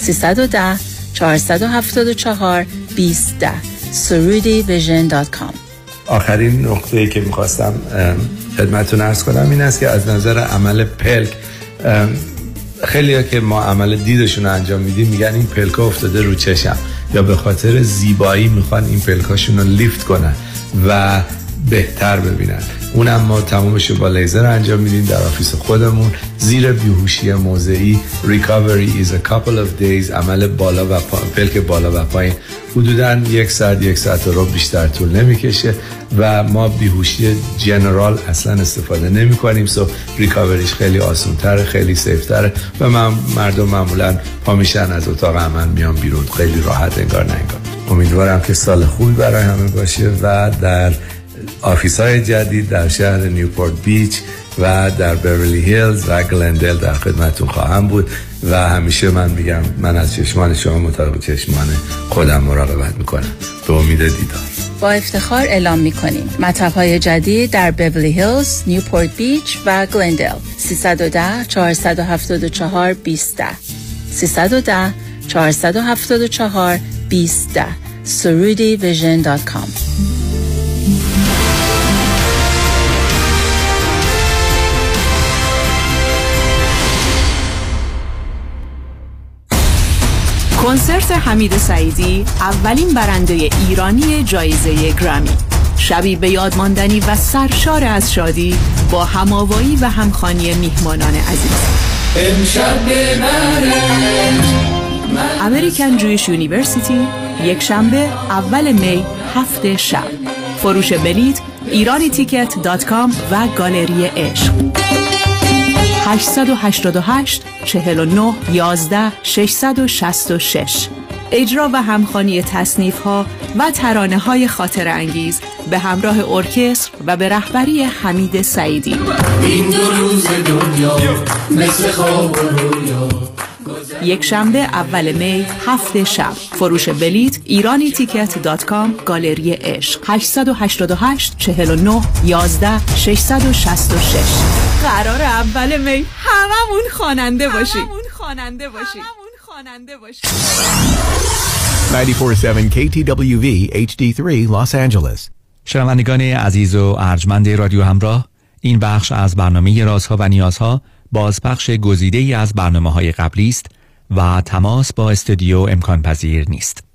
310 474 20 surudivision.com آخرین نقطه ای که می‌خواستم خدمتتون عرض کنم این است که از نظر عمل پلک خیلیا که ما عمل دیدشون رو انجام میدیم میگن این پلکا افتاده رو چشم یا به خاطر زیبایی می‌خوان این پلکاشون رو lift کنن و بهتر ببینن. اونم ما تمامش با لیزر انجام میدیم در office خودمون. زیر بیهوشی موضعی recovery is a couple of days عمل بالا و پلک بالا و پایین. حدودا یک ساعت یک ساعت رو بیشتر طول نمی‌کشه و ما بیهوشی جنرال اصلا استفاده نمی کنیم سو ریکاوریش خیلی آسون تره خیلی سیف تره و من مردم معمولا پا میشن از اتاق عمل میان بیرون خیلی راحت انگار نه انگار. امیدوارم که سال خوبی برای همه باشه و در office های جدید در شهر نیوپورت بیچ و در بیورلی هیلز و گلندل در خدمتون خواهم بود و همیشه من میگم من از چشمان شما مطابق چشمان خودم مراقبت می‌کنم. به امید دیدار. با افتخار اعلام می‌کنیم. مطب های جدید در بیورلی هیلز، نیوپورت بیچ و گلندل. 310 474 20 310 474 20 surudivision.com کنسرت حمید سعیدی اولین برنده ایرانی جایزه گرامی شبی به یاد ماندنی و سرشار از شادی با هماوایی و همخانی میهمانان عزیز. American Jewish University یک شنبه اول می هفت شب. فروش بلیت ایرانی ticket dot com و گالری عشق. 888 49 11 666 اجرا و همخانی تصنیف ها و ترانه های خاطر انگیز به همراه ارکستر و به رهبری حمید سعیدی. این دو روز دنیا مثل خواب رویا. یک شنبه اول می هفت شب. فروش بلیت ایرانی تیکت دات کام گالری عشق. 888 49 11 666 قرار اول می هممون خواننده باشیم هممون خواننده باشیم هممون خواننده باشیم 947 KTWV HD3 Los Angeles شنوندگان عزیز و ارجمند رادیو همراه این بخش از برنامه رازها و نیازها بازپخش گزیده ای از برنامه های قبلی است و تماس با استودیو امکان پذیر نیست.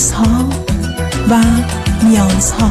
رازها و نیازها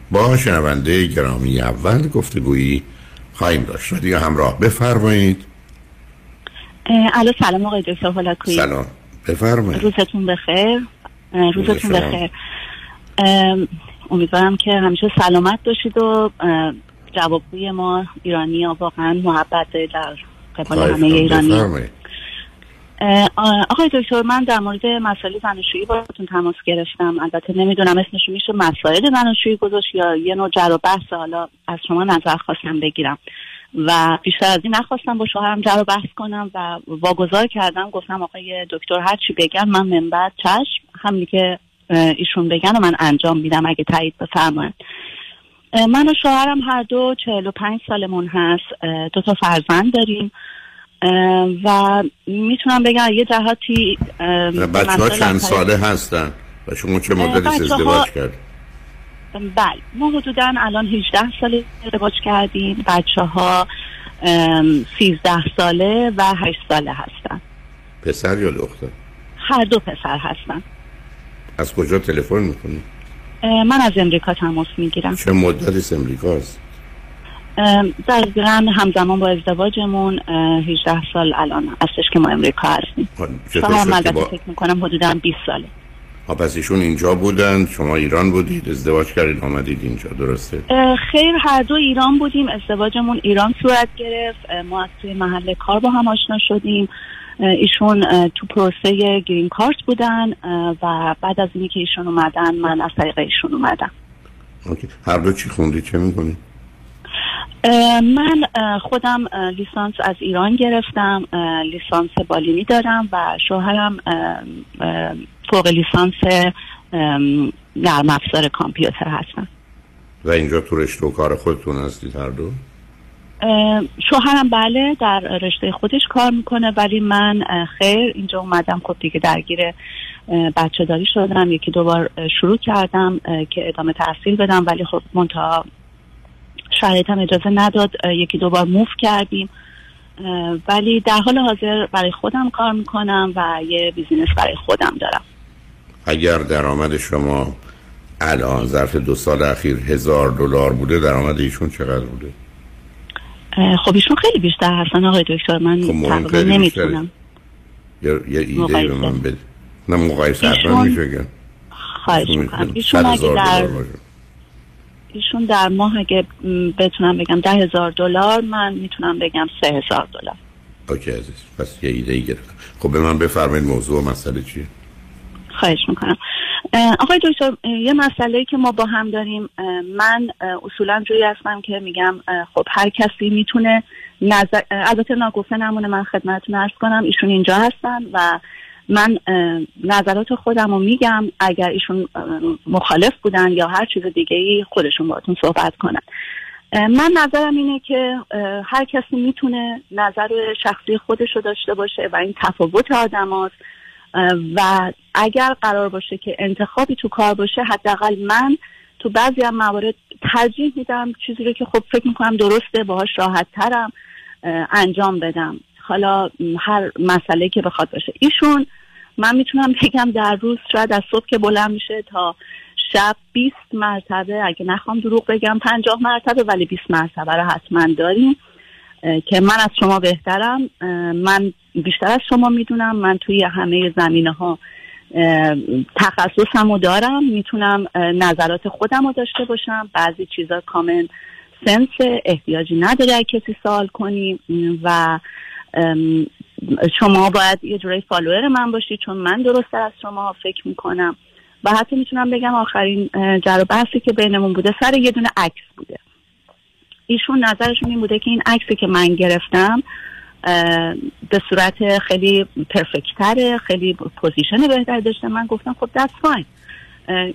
با شنونده گرامی اول گفتگویی خواهیم داشت. دیگه همراه بفرمایید. الو سلام آقای دکتر هولاکویی. سلام. بفرمایید. روزتون بخیر. روزتون بخیر. امیدوارم که همیشه سلامت باشید و جوابگوی ما ایرانی ها واقعا محبت در قبال همه ایرانی. آقای دکتر من در مورد مسائل زناشویی باتون تماس گرفتم. البته نمی‌دونم اسمش میشه مسائل زناشویی گذاشت یا یه نوع جر و بحث حالا از شما نظر خواستم بگیرم. و بیشتر از این نخواستم با شوهرم جر و بحث کنم و واگذار کردم. گفتم آقای دکتر هر چی بگن من من بعد چشم همینی که ایشون بگن و من انجام میدم اگه تایید بفرمایید من و شوهرم هر دو چهل و پنج سالمون هست. دو تا فرزند داریم. و می‌تونم بگم یه جهاتی بچه ها چند ساله هستن و شما چه مدتی ازدواج کرد بله ما حدودا الان 18 ساله ازدواج کردیم. بچه ها 13 ساله و 8 ساله هستن. پسر یا دختر؟ هر دو پسر هستن. از کجا تلفن می‌کنی؟ من از امریکا تماس می‌گیرم. چه مدتی از امریکا هست؟ دقیقا همزمان با ازدواجمون 18 سال الان هستش که ما امریکا هستیم. شما البته با... فکر می‌کنم حدودا 20 ساله. پس ایشون اینجا بودن شما ایران بودید ازدواج کردید آمدید اینجا درسته؟ خیر هر دو ایران بودیم ازدواجمون ایران صورت گرفت ما از توی محل کار با هم آشنا شدیم. ایشون تو پروسه گرین کارت بودن و بعد از اینی که ایشون اومدن من از طریق ایشون اومدم. اوکی. هر دو چی خوندی چه می‌کنی؟ من خودم لیسانس از ایران گرفتم لیسانس بالینی دارم و شوهرم فوق لیسانس نرم افزار کامپیوتر هستم و اینجا تو رشته و کار خودتون هستید هر دو؟ شوهرم بله در رشته خودش کار می‌کنه ولی من خیر اینجا اومدم خب دیگه درگیر بچه داری شدم یکی دوبار شروع کردم که ادامه تحصیل بدم ولی خب منتها شرایطم اجازه نداد یکی دوبار موف کردیم. ولی در حال حاضر برای خودم کار می‌کنم و یه بیزینس برای خودم دارم. اگر درآمد شما الان ظرف دو سال اخیر هزار دلار بوده درآمد ایشون چقدر بوده؟ خب ایشون خیلی بیشتر هستن آقای دکتر من خب تقریبا نمی‌تونم. یه, یه ایده به من بده. نه مقایسه حتما میشه خواهش می‌کنم. ایشون اگه در ایشون در ماه اگه بتونم بگم ده هزار دلار من می‌تونم بگم سه هزار دلار. اوکی عزیز پس یه ایده ای گرفتم. خب به من بفرمایید موضوع و مسئله چیه؟ خواهش می‌کنم. آقای دکتر یه مسئله که ما با هم داریم من اصولا جوری هستم که میگم خب هر کسی می‌تونه نظر البته ناگفته نمونه من خدمتتون ارز کنم ایشون اینجا هستن و من نظرات خودم رو میگم اگر ایشون مخالف بودن یا هر چیز دیگه ای خودشون باهاتون صحبت کنن. من نظرم اینه که هر کسی می‌تونه نظر شخصی خودش رو داشته باشه و این تفاوت آدم و اگر قرار باشه که انتخابی تو کار باشه حداقل من تو بعضی هم موارد ترجیح میدم چیزی رو که خب فکر می‌کنم درسته باهاش راحت ترم انجام بدم. حالا هر مسئله که بخواد باشه. ایشون من می‌تونم بگم در روز شاید از صبح که بلند میشه تا شب 20 مرتبه. اگه نخوام دروغ بگم 50 مرتبه ولی 20 مرتبه رو حتما داریم. که من از شما بهترم. من بیشتر از شما می‌دونم. من توی همه زمینه ها تخصصم رو دارم. می‌تونم نظرات خودم رو داشته باشم. بعضی چیزا کامل سنس احتیاجی نداره کسی سوال کنیم و شما باید یه جورایی فالوور من باشید چون من درست از شما فکر می‌کنم. و حتی می‌تونم بگم آخرین جر بحثی که بینمون بوده سر یه دونه عکس بوده. ایشون نظرشون این بوده که این عکسی که من گرفتم به صورت خیلی perfect تره خیلی position بهتر داشته. من گفتم خب that's fine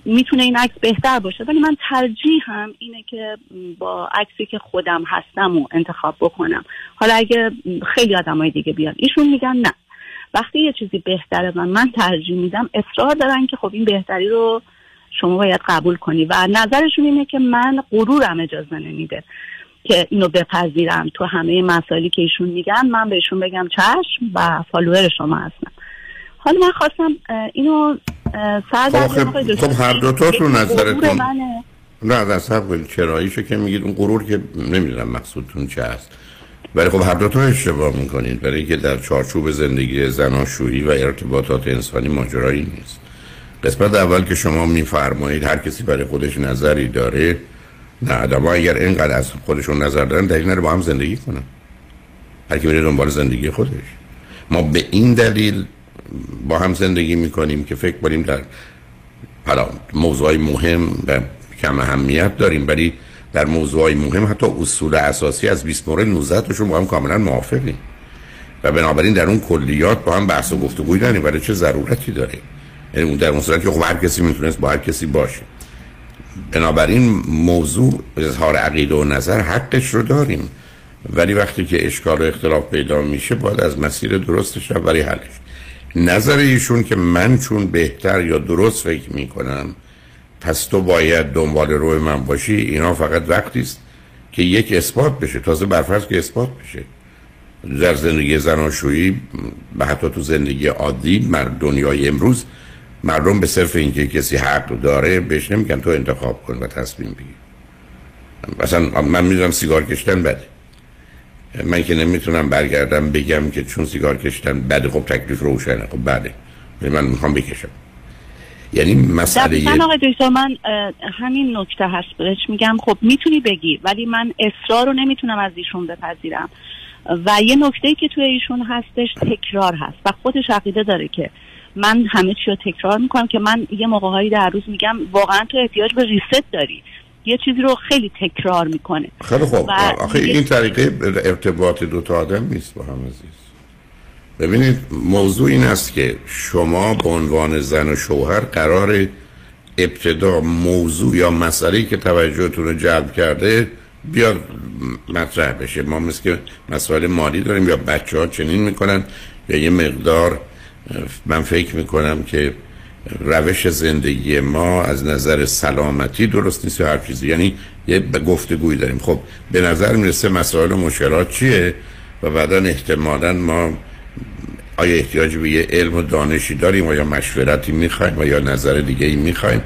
می‌تونه این عکس بهتر باشه. ولی من ترجیحم اینه که با عکسی که خودم هستم و انتخاب بکنم. حالا اگه خیلی های دیگه بیان ایشون میگن نه. وقتی یه چیزی بهتره و من ترجیح میدم اصرار دارن که خب این بهتری رو شما باید قبول کنی. و نظرشون اینه که من غرورم اجازه نمیده که اینو بپذیرم. تو همه مسائلی که ایشون میگن من بهشون بگم چشم و فالوور شما هستم. حالا من خواستم اینو سر خب, خب هر دوتاتون نظرتون نه از سب چراییشو که میگید اون غرور که نمی‌دونم مقصودتون چه هست ولی خب هر دوتا اشتباه می‌کنید. برای که در چارچوب زندگی زناشویی و ارتباطات انسانی ماجرایی نیست. قسمت اول که شما میفرمایید هر کسی برای خودش نظری داره نه آدم اگر اینقدر از خودشون نظر دارن دلیل نره با هم زندگی کنن. هر کی میره دنبال زندگی خودش. ما به این دلیل با هم زندگی می‌کنیم که فکر کنیم در حالا موضوع مهم و کم اهمیت داریم ولی در موضوع مهم حتی اصول اساسی از 20 مورد 19 تاشون با هم کاملا موافقیم. و بنابراین در اون کلیات با هم بحث و گفتگوی داریم ولی چه ضرورتی داره؟ یعنی اون در اون صورت که خب هر کسی می‌تونست با هر کسی باشه. بنابراین موضوع اظهار عقیده و نظر حقش رو داریم. ولی وقتی که اشکال و اختلاف پیدا میشه باید از مسیر درستش برای حلش. نظر ایشون که من چون بهتر یا درست فکر می‌کنم پس تو باید دنبال روی من باشی اینا فقط وقتی است که یک اثبات بشه. تازه برفرض که اثبات بشه. در زندگی زناشویی و حتی تو زندگی عادی مر دنیای امروز مردم به صرف اینکه کسی حق داره بهش نمیگن تو انتخاب کن و تصمیم بگیر. مثلا من می‌دونم سیگار کشتن بده. من که نمی‌تونم برگردم بگم که چون سیگار کشتن بده خب تکلیف روشنه. خب بده من می‌خوام بکشم. یعنی مسئله دقیقا آقای دکتر من همین نکته هست بهش میگم. خب می‌تونی بگی ولی من اصرار رو نمی‌تونم از ایشون بپذیرم. و یه نکته که توی ایشون هستش تکرار هست. و خودش عقیده داره که من همه چی رو تکرار می‌کنم که من یه موقع هایی در روز میگم واقعا تو احتیاج به ریست داری. یه چیزی رو خیلی تکرار می‌کنه. خیلی خوب. آخه این طریقه ارتباط دو تا آدم نیست با هم عزیز. ببینید موضوع این است که شما به عنوان زن و شوهر قرار ابتدا موضوع یا مسئله که توجهتون رو جلب کرده بیاد مطرح بشه. ما مثل که مسائل مالی داریم یا بچه ها چنین می‌کنن یا یه مقدار من فکر می‌کنم که روش زندگی ما از نظر سلامتی درست نیست یا هر چیزی. یعنی یه گفتگوی داریم. خب به نظر می‌رسه مسائل و مشکلات چیه؟ و بعدا احتمالا ما آیا احتیاج به یه علم و دانشی داریم و یا مشورتی می‌خوایم و یا نظر دیگه ای می‌خوایم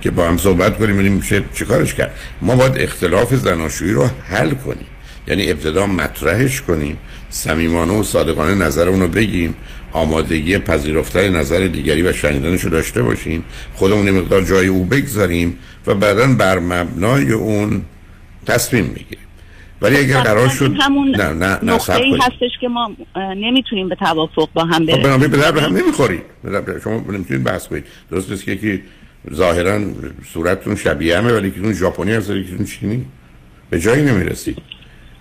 که با هم صحبت کنیم ببینیم چه چیکارش کرد. ما باید اختلاف زناشویی رو حل کنیم. یعنی ابتدا مطرحش کنیم صمیمانه و صادقانه نظرمون رو بگیم. آمادگی پذیرفتن نظر دیگری و شنیدنش رو داشته باشیم خودمون مقدار جای او بگذاریم و بعدا بر مبنای اون تصمیم بگیریم ولی اگر قرار شد همون نه نه نه ای هستش که ما نمی‌تونیم به توافق با هم برسیم خب به به هم نمی‌خورید. شما نمی‌تونید بحث کنید. درست است که یکی ظاهرا صورتتون شبیه همه ولی که ژاپنی هست که چینی. به جایی نمی‌رسید.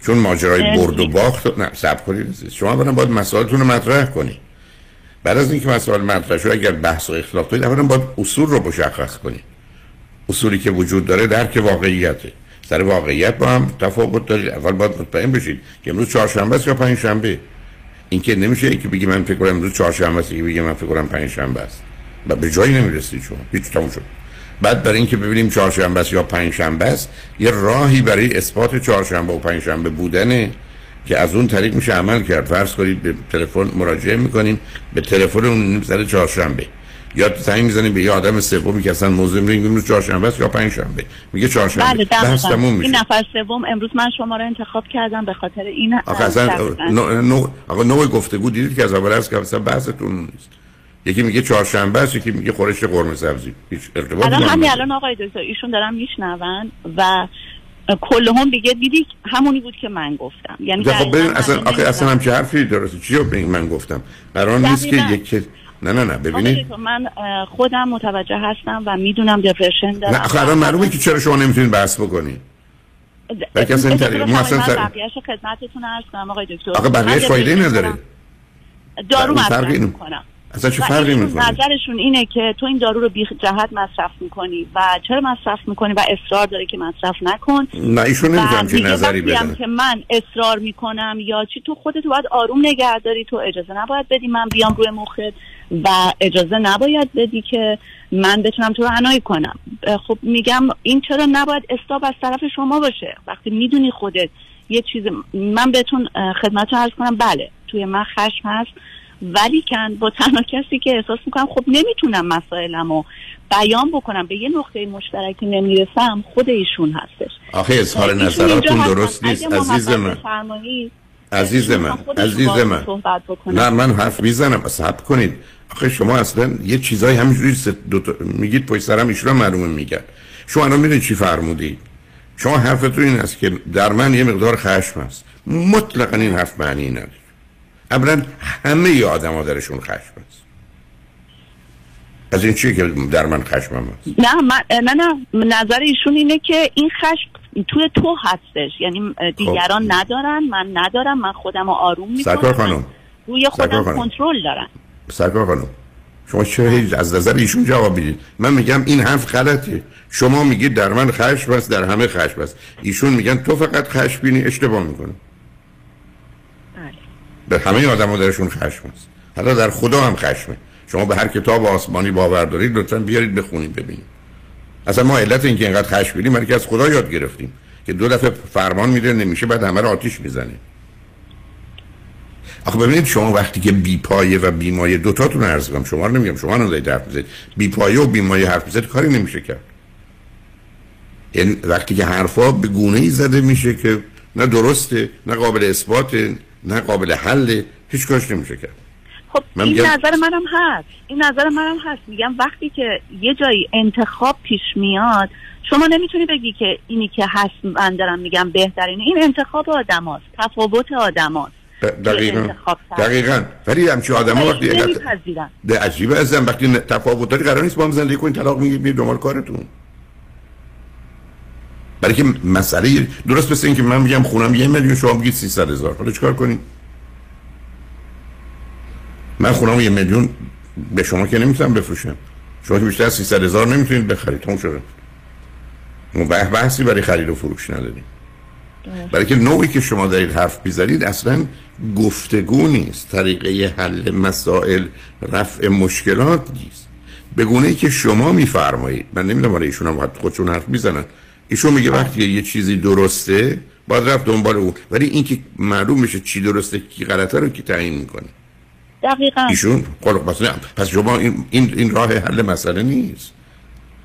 چون ماجرای برد و باخت نه صبر کنید شما باید مسائلتون رو مطرح کنید. بعد از اینکه مسائل مطرح شد اگر بحث و اختلاف دارید اولا باید اصول رو مشخص کنید. اصولی که وجود داره درک واقعیته. سر واقعیت با هم تفاوت دارید. اول باید مطمئن بشید که امروز چهارشنبه است یا پنجشنبه. این که نمیشه که بگی من فکر کنم امروز چهارشنبه است که بگی من فکر کنم پنجشنبه است. و به جایی نمی‌رسید شما. هیچ تموم شد. بعد برای اینکه ببینیم چهارشنبه است یا پنجشنبه است یه راهی برای اثبات چهارشنبه و پنجشنبه بودن که از اون طریق میشه عمل کرد. فرض کنید به تلفن مراجعه می‌کنیم به تلفن اون سر چهارشنبه. یا زنگ می‌زنیم به یه آدم سومی که اصلا موضوع میگیم امروز چهارشنبه است یا پنجشنبه. میگه چهارشنبه. بله بحث تموم میشه. این نفر سوم امروز من شما رو انتخاب کردم به خاطر این آخه اصلا نوع نو... آقا نوع گفتگو دیدید که از اول است که اصلا بحثتون نیست. یکی میگه چهارشنبه است یکی میگه خورش قرمه سبزی. هیچ ارتباطی الان همین الان آقای دکتر ایشون دارم میشنون و کلهم دیگه دیدی همونی بود که من گفتم. یعنی خب ببین اصلا آخه اصلا هم چه حرفی درسته. چی رو من گفتم. قرار نیست که یک نه نه نه ببینید من خودم متوجه هستم و می‌دونم دپرشن دارم. نه الان معلومه که چرا شما نمی‌تونید بحث بکنید بلکه اصلا این طریق ما اصلا سر... بقیه‌اش خدمتتون عرض کنم آقای دکتر. آقا بقیه‌اش فایده نداره. دارو مصرف می‌کنم. اصلا چه فرقی می‌کنه؟ نظرشون اینه که تو این دارو رو بی جهت مصرف می‌کنی و چرا مصرف می‌کنی و اصرار داره که مصرف نکن؟ نه ایشون نمی‌دونم چه نظری بدن که من اصرار می‌کنم یا چی تو خودت باید آروم نگه داری تو اجازه نباید بدی من بیام روی مخت و اجازه نباید بدی که من بتونم تو رو عنایی کنم. خب میگم این چرا نباید استاب از طرف شما باشه؟ وقتی می‌دونی خودت یه چیز من بهتون خدمت عرض کنم بله توی من خشم هست. ولی کن با تنها کسی که احساس می‌کنم خب نمی‌تونم مسائلم رو بیان بکنم به یه نقطه مشترکی نمی‌رسم خود ایشون هستش. آخه اظهار نظراتون درست نیست. عزیز من. عزیز من. عزیز من. نه من حرف می‌زنم. صبر کنید. آخه شما اصلا یه چیزایی همینجوری دوتا میگید پشت سرم ایشون معلومه میگن. شما الان می‌دونید چی فرمودید؟ شما حرفتون این است که در من یه مقدار خشم است. مطلقا این حرف معنی نداره. اولا همه آدم ها درشون خشم است. از این چیه که در من خشم هست؟ نه من نه نه نظر ایشون اینه که این خشم توی تو هستش. یعنی دیگران خب. ندارن من ندارم من خودم رو آروم می‌کنم. سرکار خانم. روی خودم کنترل دارم. سرکار خانم شما چرا از نظر ایشون جواب می‌دید؟ من میگم این حرف غلطه. شما میگید در من خشم است در همه خشم است. ایشون میگن تو فقط خشم بینی اشتباه می‌کنه در همه آدم ها درشون خشم است حالا در خدا هم خشمه. شما به هر کتاب آسمانی باور دارید لطفا بیارید بخونید ببینید. اصلا ما علت اینکه اینقدر خشم بینیم که از خدا یاد گرفتیم که دو دفعه فرمان میده نمیشه بعد همه رو آتیش می‌زنه. آخه ببینید شما وقتی که بی پایه و بی مایه دو تاتون عرض کنم شما رو نمیگم شما رو دارید حرف می‌زنید. بی پایه و بی مایه حرف می‌زنید کاری نمیشه کرد. یعنی وقتی که حرفا به گونه ای زده میشه که نه درسته نه قابل اثبات نه قابل حل هیچ کاش نمیشه کرد خب من این نظر منم هست. این نظر منم هست. میگم وقتی که یه جایی انتخاب پیش میاد شما نمی‌تونی بگی که اینی که هست من دارم میگم بهترینه این انتخاب آدم هست تفاوت آدم هست دقیقا دقیقا. ولی همچی آدم ها وقتی ده عجیبه ازم وقتی تفاوت داری قرار نیست با هم زندگی کنید طلاق میگید میید دنبال کارتون. برای که مسئله درست مثل این که من میگم خونم یه میلیون شما بگید 300 هزار. حالا چیکار کنید من خونم یه میلیون به شما که نمی‌تونم بفروشم. شما که بیشتر از 300 هزار نمی‌تونید بخرید. تون شده. بحثی برای خرید و فروش نداریم. برای که نوعی که شما دارید حرف بیزارید اصلا گفتگو نیست. طریقه حل مسائل رفع مشکلات نیست. به گونه که شما میفرمایید. من نمی‌دونم برای ایشون هم خودشون حرف می‌زنن. ایشون میگه وقتی یه چیزی درسته باید رفت دنبال اون ولی اینکه معلوم میشه چی درسته کی غلطه رو که تعیین می‌کنه. دقیقا. ایشون خب، پس پس شما این, این, این راه حل مسئله نیست.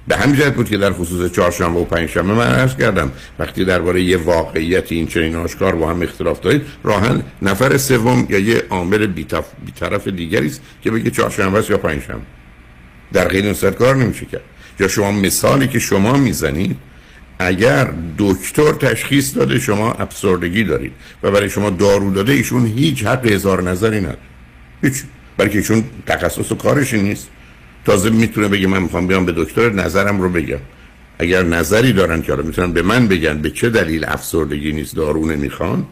به همین جهت بود که در خصوص چهارشنبه و پنجشنبه من عرض کردم وقتی درباره یه واقعیت این چنین آشکار با هم اختلاف دارید راهن نفر سوم یا یه عامل بیطرف دیگری است که بگه چهارشنبه یا پنجشنبه. در غیر این کار نمیشه کرد. یا شما مثالی که شما می‌زنید اگر دکتر تشخیص داده شما افسردگی دارید و برای شما دارو داده ایشون هیچ حق هزار نظری نداره. هیچ. برای که ایشون تخصص و کارش نیست. تازه می‌تونه بگه من می‌خوام بیام به دکتر نظرم رو بگم. اگر نظری دارن که می‌تونن به من بگن به چه دلیل افسردگی نیست دارو نمی‌خوان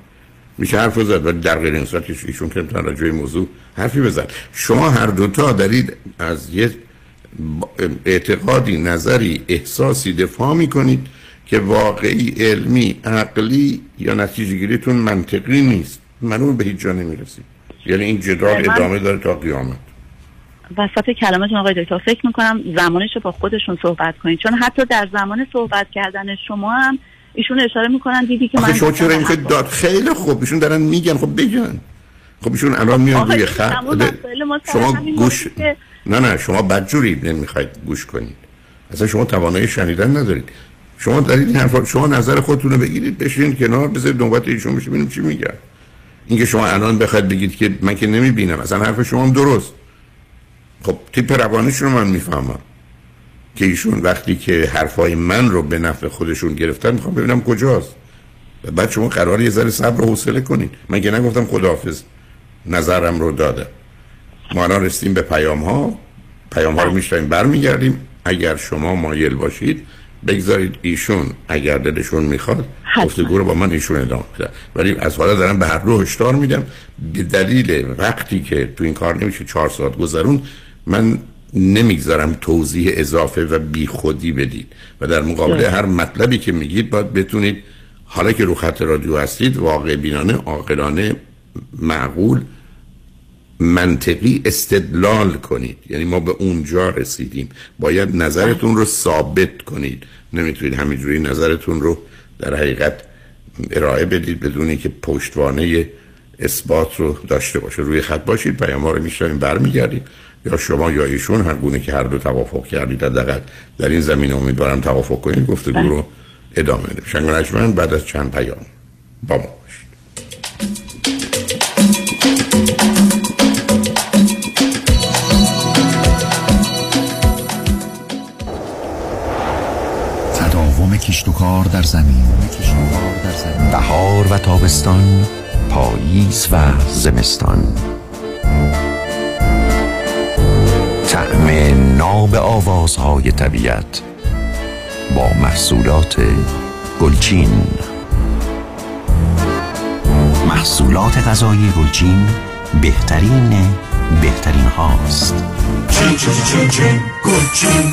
میشه حرف زد ولی در غیر این صورت ایشون که می‌تونن راجع موضوع حرفی بزن شما هر دوتا دارید از یه اعتقادی نظری احساسی دفاع می‌کنید. که واقعی علمی عقلی یا نتیجه گیریتون منطقی نیست. منو به هیچ جا نمی‌رسید یعنی این جدال ادامه داره تا قیامت. وسط کلماتون آقای دکتر فکر می‌کنم زمانش رو با خودشون صحبت کنید. چون حتی در زمان صحبت کردن شما هم ایشون اشاره می‌کنن دیدی که من شما چرا این که داد؟ خیلی خوب. ایشون دارن میگن. خب بگن. خب ایشون الان میان روی خط. شما گوش نه نه. شما بدجوری نمی‌خواید گوش کنید. اصلا شما توانایی شنیدن ندارید. شما دارید این حرفا شما نظر خودتون رو بگیرید بشین کنار بذارید نوبت ایشون بشه ببینیم چی میگن. اینکه شما الان بخواید بگید که من که نمی‌بینم اصلا حرف شما هم درست. خب تیپ روانش رو من می‌فهمم. که ایشون وقتی که حرفای من رو به نفع خودشون گرفتن می‌خوام ببینم کجاست. بعد شما قرار یه ذره صبر و حوصله کنید من که نگفتم خداحافظ نظرم رو داده. ما الان رسیدیم به پیام ها پیام ها رو میشتیم برمیگردیم. اگر شما مایل باشید بگذارید ایشون اگر دلشون می‌خواد گفتگو رو با من ایشون ادامه بده. ولی از حالا دارم به هر دو هشدار میدم. به دلیل وقتی که تو این کار نمیشه چهار ساعت گذرون من نمی‌گذارم توضیح اضافه و بیخودی بدید. و در مقابل هر مطلبی که میگید باید بتونید. حالا که رو خط رادیو هستید واقع بینانه عاقلانه معقول منطقی استدلال کنید. یعنی ما به اونجا رسیدیم. باید نظرتون رو ثابت کنید. نمی‌تونید همینجوری نظرتون رو در حقیقت ارائه بدید بدونی که پشتوانه اثبات رو داشته باشه. روی خط باشید پیام ها رو میشنیم برمیگردید یا شما یا ایشون هر گونه که هر دو توافق کردید حداقل در این زمین امیدوارم توافق کنید گفتگو رو ادامه بدید شنگ بعد از چند پیام با ما. تمام کشتوکار در زمین. بهار و تابستان پاییز و زمستان. طعم ناب آوازهای طبیعت با محصولات گلچین. محصولات غذایی گلچین بهترین بهترین هاست. چین چین چین گلچین.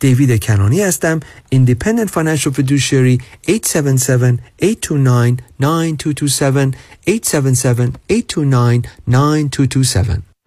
دیوید کنانی هستم Independent Financial Fiduciary 877-829-9227 877-829-9227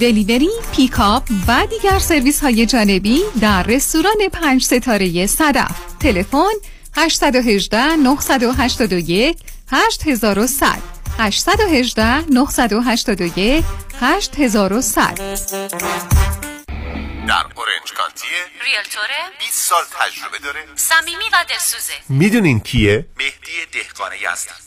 delivery، pickup و دیگر سرویس های جانبی در رستوران پنج ستاره صدف. تلفن 818 981 8100 818 981 8100 در اورنج کانتیه ریلتوره 20 سال تجربه داره. صمیمی و دلسوزه. می‌دونین کیه؟ مهدی دهقانه هستن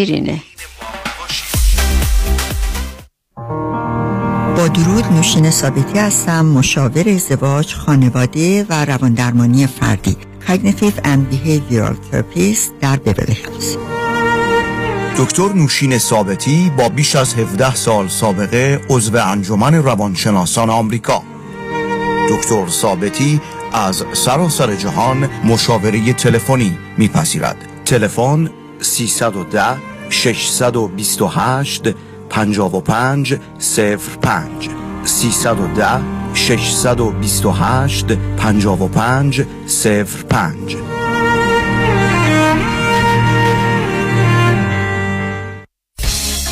شیرینه با درود نوشین ثابتی هستم مشاور ازدواج خانواده و رواندرمانی فردی. Cognitive and Behavioral Therapist در بیبلی هیلز دکتر نوشین ثابتی با بیش از 17 سال سابقه عضو انجمن روانشناسان آمریکا. دکتر ثابتی از سراسر جهان مشاوره تلفنی میپذیرد. تلفن 310 628 55 05 310 628 55 05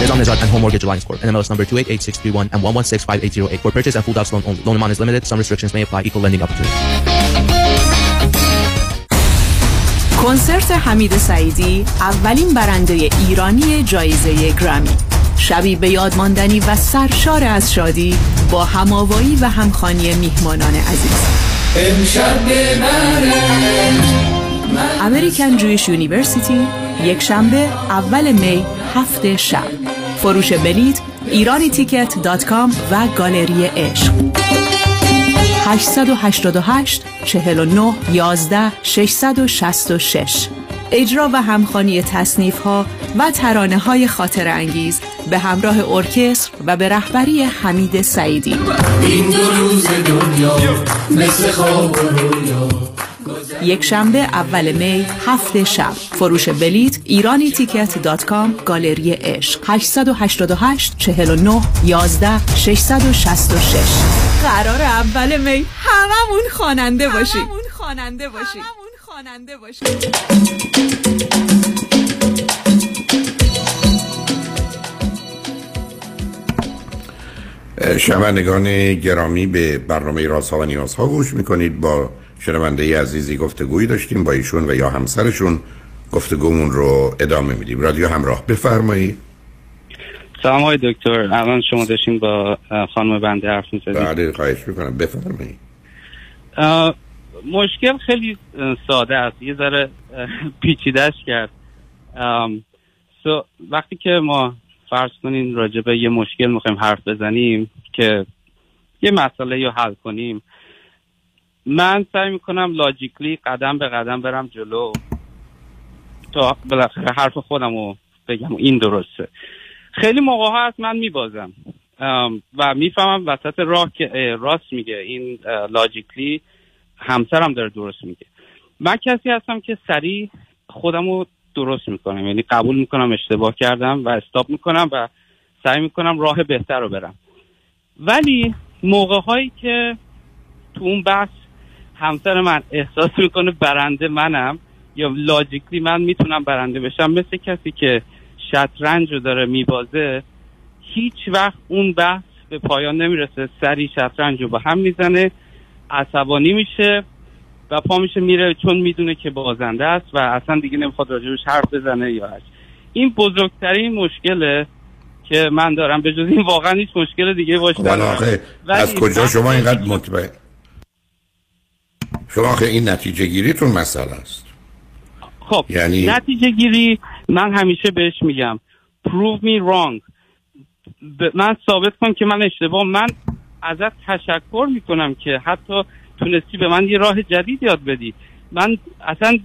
Nizam Nizad and Home Mortgage Alliance Corp. NMLS number 288631 and 1165808. For purchase and full docs loan only. Loan amount is limited. Some restrictions may apply. Equal lending opportunity. کنسرت حمید سعیدی اولین برنده ایرانی جایزه گرمی شبی به یاد ماندنی و سرشار از شادی با هماوایی و همخوانی میهمانان عزیز American Jewish University یک شنبه اول می هفت شب. فروش بلیت ایرانی ticket dot com و گالری عشق. 888 49 11 666 اجرا و همخانی تصنیف ها و ترانه های خاطر انگیز به همراه ارکستر و به رهبری حمید سعیدی. این دو روز دنیا مثل خواب و رویا. یک شنبه اول می هفت شب. فروش بلیت ایرانی تیکت دات کام گالری عشق. 888 49 11 666 قرار اول می هممون خواننده باشیم هممون خواننده باشیم خواننده باشیم شنوندگان گرامی به برنامه رازها و نیازها گوش می‌کنید. با شنونده عزیزی گفتگویی داشتیم با ایشون و یا همسرشون گفتگومون رو ادامه میدیم. رادیو همراه بفرمایید سلام های دکتر. الان شما داشتیم با خانم بنده حرف می‌زدیم بله خواهش می‌کنم. بفرمایید مشکل خیلی ساده است. یه ذره پیچیدش کرد. so, وقتی که ما فرض کنین راجع به یه مشکل می‌خوایم حرف بزنیم که یه مسئله رو حل کنیم من سعی می‌کنم لاجیکلی قدم به قدم برم جلو. تا بالاخره حرف خودم رو بگم. این درسته. خیلی موقع ها هست من میبازم. و می‌فهمم وسط راه که راست میگه. این لاجیکلی همسرم داره درست میگه. من کسی هستم که سریع خودم رو درست می‌کنم. یعنی قبول می‌کنم اشتباه کردم و استاب می‌کنم و سعی می‌کنم راه بهتر رو برم. ولی موقع هایی که تو اون بحث همسر من احساس می‌کنه برنده منم. یا لاجیکلی من می‌تونم برنده بشم. مثل کسی که شطرنج رو داره میبازه هیچ وقت اون بحث به پایان نمی‌رسه. سری شطرنج رو با هم می‌زنه عصبانی میشه و پا میشه میره چون می‌دونه که بازنده است و اصلا دیگه نمی‌خواد راجبش حرف بزنه یا هست این بزرگترین مشکله که من دارم. به جز این واقعا هیچ مشکل دیگه باشه از کجا شما اینقدر مطمئن؟ شما آخه این نتیجه گیریتون مسئله است. خب یعنی نتیجه گیری من همیشه بهش میگم. Prove me wrong. من ثابت کن که من اشتباه من ازت تشکر می‌کنم که حتی تونستی به من یه راه جدید یاد بدی. من اصلا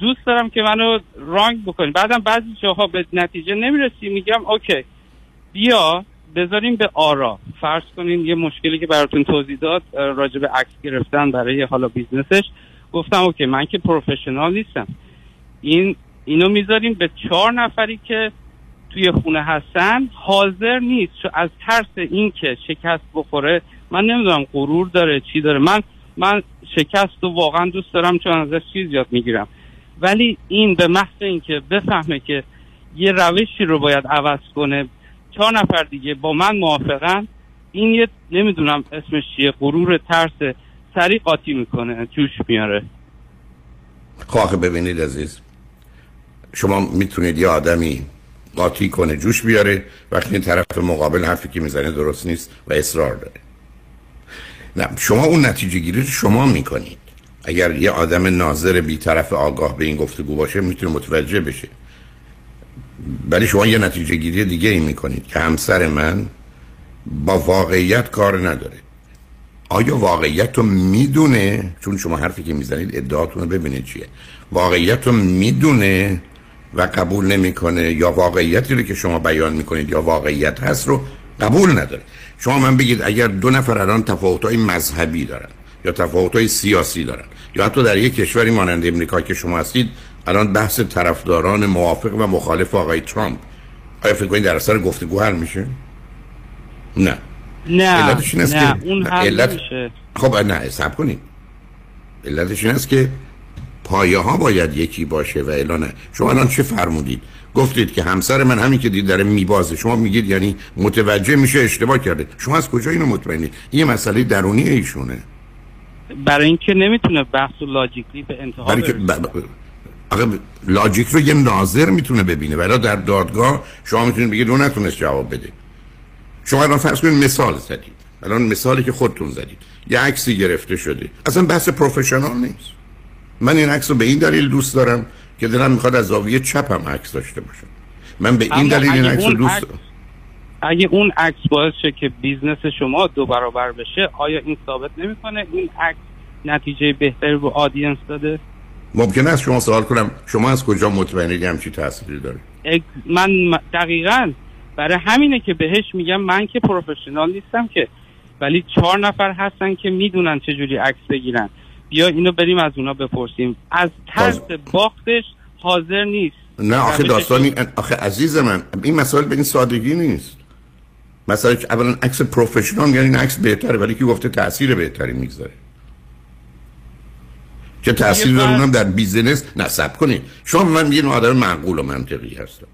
دوست دارم که منو wrong بکنی. بعدم بعضی جاها به نتیجه نمی‌رسی میگم OK. بیا. بذاریم به آرا. فرض کنین یه مشکلی که براتون توضیح داد راجع به عکس گرفتن برای حالا business ش. گفتم اوکی من که پروفشنال نیستم. این اینو می‌ذاریم به چهار نفری که توی خونه هستن. حاضر نیست از ترس این که شکست بخوره من نمی‌دونم غرور داره چی داره. من من شکست رو واقعا دوست دارم چون ازش چیز یاد می‌گیرم. ولی این به محض اینکه بفهمه که یه روشی رو باید عوض کنه چهار نفر دیگه با من موافقن. این یه نمی‌دونم اسمش چیه غرور ترس سریع قاطی می‌کنه جوش میاره. خواه ببینید عزیز شما می‌تونید یه آدمی قاطی کنه جوش بیاره وقتی این طرف مقابل حرفی که می‌زنه درست نیست و اصرار داره. نه شما اون نتیجه گیری رو شما می‌کنید. اگر یه آدم ناظر بیطرف آگاه به این گفتگو باشه می‌تونه متوجه بشه. ولی شما یه نتیجه گیری دیگه ای می‌کنید که همسر من با واقعیت کار نداره. آیا واقعیت رو می‌دونه؟ چون شما حرفی که می‌زنید ادعاتون رو ببینید چیه. واقعیت رو می‌دونه و قبول نمی‌کنه یا واقعیتی رو که شما بیان می‌کنید یا واقعیت هست رو قبول نداره. شما من بگید اگر دو نفر الان تفاوت‌های مذهبی دارن یا تفاوت‌های سیاسی دارن یا حتی در یک کشوری مانند امریکا که شما هستید الان بحث طرفداران موافق و مخالف آقای ترامپ. آیا فکر کنید در اثر گفتگو حل میشه؟ نه. نه علتش این است نه که اون حل علت- خب نه حساب کنید. علتش این است که پایه ها باید یکی باشه و الا نه شما الان چه فرمودید؟ گفتید که همسر من همین که دید داره میبازه. شما میگید یعنی متوجه میشه اشتباه کرده. شما از کجا اینو مطمئنید؟ این یه مسئله درونی ایشونه. برای اینکه نمی‌تونه بحث و لاجیکلی به انتها برای که برسه. ب- ب- logic رو یه ناظر می‌تونه ببینه. ولی در دادگاه شما می‌تونید بگید اون نتونست جواب بده. شما الان فرض کنید مثال زدید. الان مثالی که خودتون زدید. یه عکسی گرفته شده. اصلا بحث professional نیست. من این عکس رو به این دلیل دوست دارم که دلم می‌خواد از زاویه چپم عکس داشته باشم. من به این دلیل این عکس رو دوست دارم. اگه اون عکس باعث شه که business شما دو برابر بشه آیا این ثابت نمی‌کنه؟ این عکس نتیجه بهتری به آدینس داده؟ ممکن است شما سوال کنم شما از کجا مطمئنید همچی تأثیری داره؟ من دقیقا برای همینه که بهش میگم من که پروفشنال نیستم که ولی چهار نفر هستن که می‌دونن چجوری عکس بگیرن. بیا اینو بریم از اونا بپرسیم. از ترس باختش حاضر نیست. نه آخه داستانی آخه عزیز من این مسائل به این سادگی نیست. مثلا اولا عکس پروفشنال یعنی عکس بهتره ولی کی گفته تاثیر بهتری می‌گذاره. چه تاثیر داره اونم در business نصب کنید. شما من میگید آدم معقول و منطقی هستم.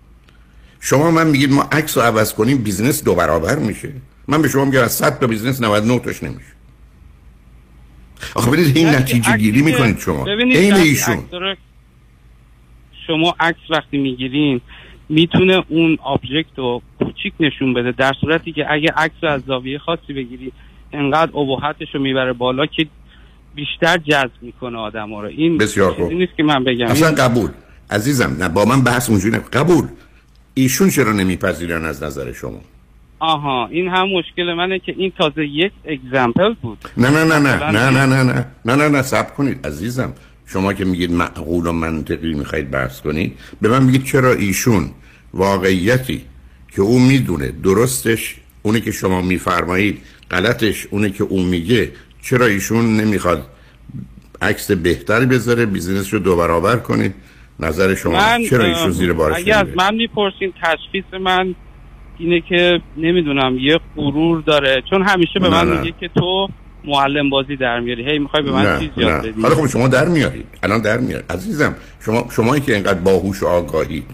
شما من میگید ما عکس رو عوض کنیم business دو برابر میشه. من به شما میگم از 100 تا business 99 تاش نمیشه. آخه ببینید این نتیجه گیری که- می‌کنید شما. وقتی ایشون. شما عکس وقتی می‌گیرین می‌تونه اون object رو کوچیک نشون بده در صورتی که اگه عکس رو از زاویه خاصی بگیری انقدر ابهتش رو می‌بره بالا که بیشتر جذب می‌کنه آدم رو. این بسیار خوب. نیست که من بگم. اصلا قبول. عزیزم نه با من بحث اونجوری نه قبول. ایشون چرا نمیپذیرن از نظر شما؟ آها این هم مشکل منه که این تازه یک اگزمپل بود. نه نه نه نه نه نه نه نه نه نه نه سب کنید. عزیزم شما که میگید معقول و منطقی می‌خواید بحث کنید به من میگید چرا ایشون واقعیتی که او می‌دونه درستش اونی که شما میفرمایید غلطش اونی که او میگه چرا ایشون نمی‌خواد عکس بهتری بذاره بیزینس رو دو برابر کنید نظر شما من چرا ایشون زیر بارش اگه از؟ من می‌پرسین تشخیص من اینه که نمی‌دونم یه غرور داره. چون همیشه به من. میگه که تو معلم بازی در میاری. هی می‌خوای به من چیز یاد بدی؟ حالا خب شما در میارید الان در میارید عزیزم شما شمایی که اینقدر باهوش و آگاهید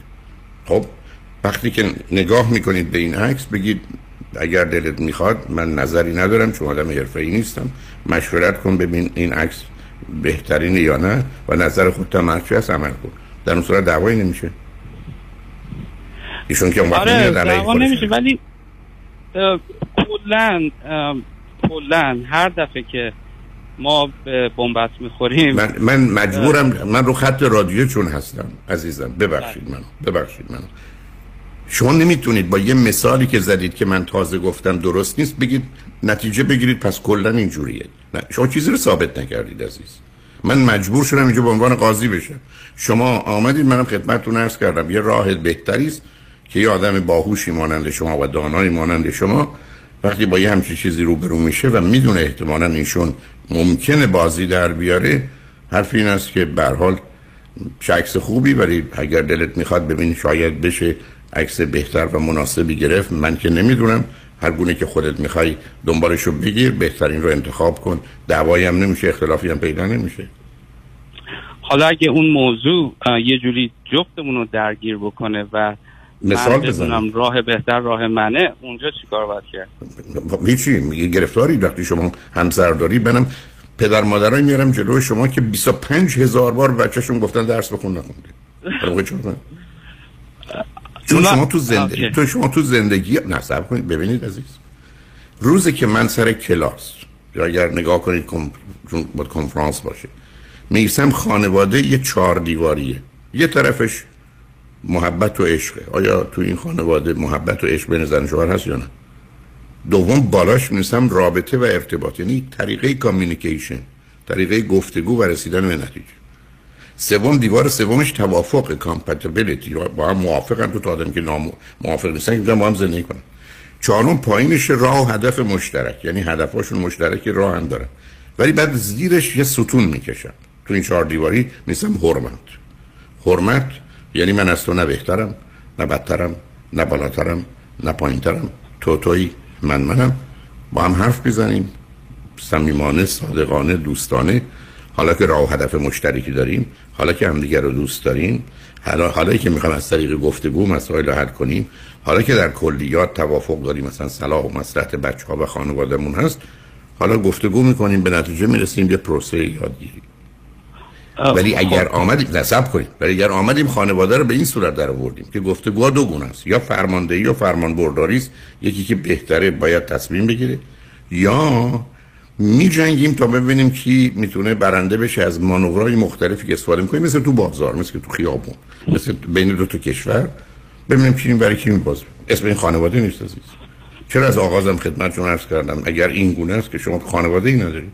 خب وقتی که نگاه می‌کنید به این عکس بگید اگر دلت می‌خواد من نظری ندارم چون آدم حرفه‌ای نیستم. مشورت کن ببین این عکس بهترینه یا نه و نظر خودت هم هرچی هست عمل کن. در اون صورت دعوایی نمیشه. ایشون که اون وقت آره دعوا. نمیشه ولی اه، کلا هر دفعه که ما به بنبست می‌خوریم من, من مجبورم من رو خط رادیو چون هستم عزیزم. ببخشید منو ببخشید منو. شما نمی‌تونید با یه مثالی که زدید که من تازه گفتم درست نیست بگید نتیجه بگیرید پس کلا اینجوریه. نه شما چیزی رو ثابت نکردید عزیز. من مجبور شدم اینجا به عنوان قاضی بشم. شما آمدید منم خدمتتون عرض کردم. یه راه بهتری است که یه آدم باهوشی مانند شما و دانایی مانند شما وقتی با یه همچین چیزی روبرو میشه و می‌دونه احتمالا ایشون ممکنه بازی در بیاره حرف این است که به حال عکس خوبی ولی اگر دلت می‌خواد ببین شاید بشه عکس بهتر و مناسبی گرفت من که نمی‌دونم. هر گونه که خودت می‌خوای دنبالش رو بگیر بهترین رو انتخاب کن. دعوایی هم نمیشه اختلافی هم پیدا نمیشه. حالا اگه اون موضوع یه جوری جفتمون رو درگیر بکنه و مثال. بدونم راه بهتر راه منه اونجا چیکار باید کرد؟ هیچی میگه گرفتاری. وقتی شما همسر داری منم پدر مادرای میارم جلو شما که 25 هزار بار بچهشون گفتن درس بخون نخونده حالا موقع چیکار کنم؟ چون. شما تو زندگی. تو شما تو زندگی نصب کنید ببینید عزیز. روزی که من سر کلاس یا اگر نگاه کنید کن... چون باید کنفرانس باشه میسم خانواده یه چهار دیواریه. یه طرفش محبت و عشقه. آیا تو این خانواده محبت و عشق بین زن شوهر هست یا نه؟ دوم بالاش می‌نویسم رابطه و ارتباط. یعنی طریقه communication طریقه گفتگو و رسیدن به نتیجه. سوم دیوار سومش توافق compatibility با هم موافقن دو تا آدم که ناموافق نیستن که با هم زندگی کنن. چهارم پایینش راه و هدف مشترک. یعنی هدفاشون مشترک راه هم دارن. ولی بعد زیرش یه ستون می‌کشن. تو این چهار دیواری نیستم حرمت. حرمت یعنی من از تو نه بهترم نه بدترم نه بالاترم نه پایینترم. تو توی من منم. با هم حرف بزنیم صمیمانه صادقانه دوستانه. حالا که راه و هدف مشترکی داریم حالا که همدیگر رو دوست داریم حالا حالا که می‌خوام از طریق گفتگو مسائل رو حل کنیم حالا که در کلیات توافق داریم مثلا صلاح و مصلحت بچه ها و خانوادهمون هست حالا گفتگو می‌کنیم به نتیجه می‌رسیم یه پروسه یادگیری ولی اگر آمدیم نصب کنیم. ولی اگر آمدیم خانواده رو به این صورت در آوردیم که گفتگوها دو گونه است یا فرماندهی یا فرمان برداری است یکی که بهتره باید تصمیم بگیره یا می جنگیم تا ببینیم کی می‌تونه برنده بشه از مانورهای مختلفی که استفاده می‌کنیم. مثل تو بازار مثل تو خیابون مثل بین دو تا کشور. ببینیم کی برای کی میباز. اسم این خانواده نیست عزیز. چرا از آغازم خدمتتون عرض کردم؟ اگر این گونه است که شما خانواده ای ندارید.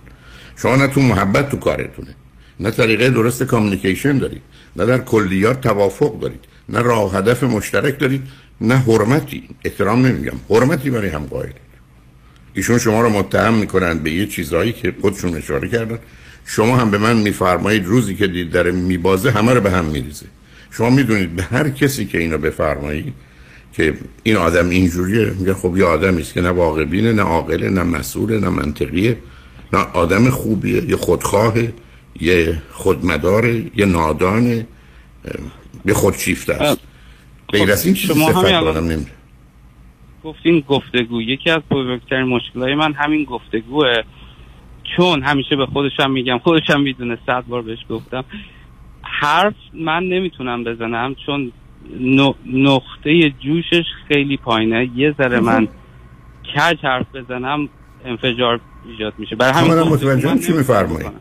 شما نه تو محبت تو کارتونه. نه طریقه درست کامیکیشن دارید. نه در کلیات توافق دارید. نه راه هدف مشترک دارید. نه حرمتی. احترام نمیگم. حرمتی برای هم قائلید ایشون شما رو متهم می‌کنند به یه چیزهایی که خودشون اشاره کردن. شما هم به من میفرمایید روزی که دید داره میبازه همه رو به هم میریزه. شما می‌دونید به هر کسی که اینو بفرمایید که این آدم اینجوریه میگه خب یه آدمی است که نه واقع بینه نه عاقله نه مسئوله نه منطقیه نه آدم خوبیه یه خودخواهه یه خودمداره یه نادانه یه خودشیفته است. غیر از این چیزی شما صفت آدم نمیده. گفتین گفتگو. یکی از بزرگترین مشکلای من همین گفتگوه. چون همیشه به خودشم میگم خودشم می‌دونه صد بار بهش گفتم. حرف من نمی‌تونم بزنم چون نقطه جوشش خیلی پایینه. یه ذره من کج حرف بزنم انفجار ایجاد میشه. برای همین گفتگو متوجه من چی میفرمایید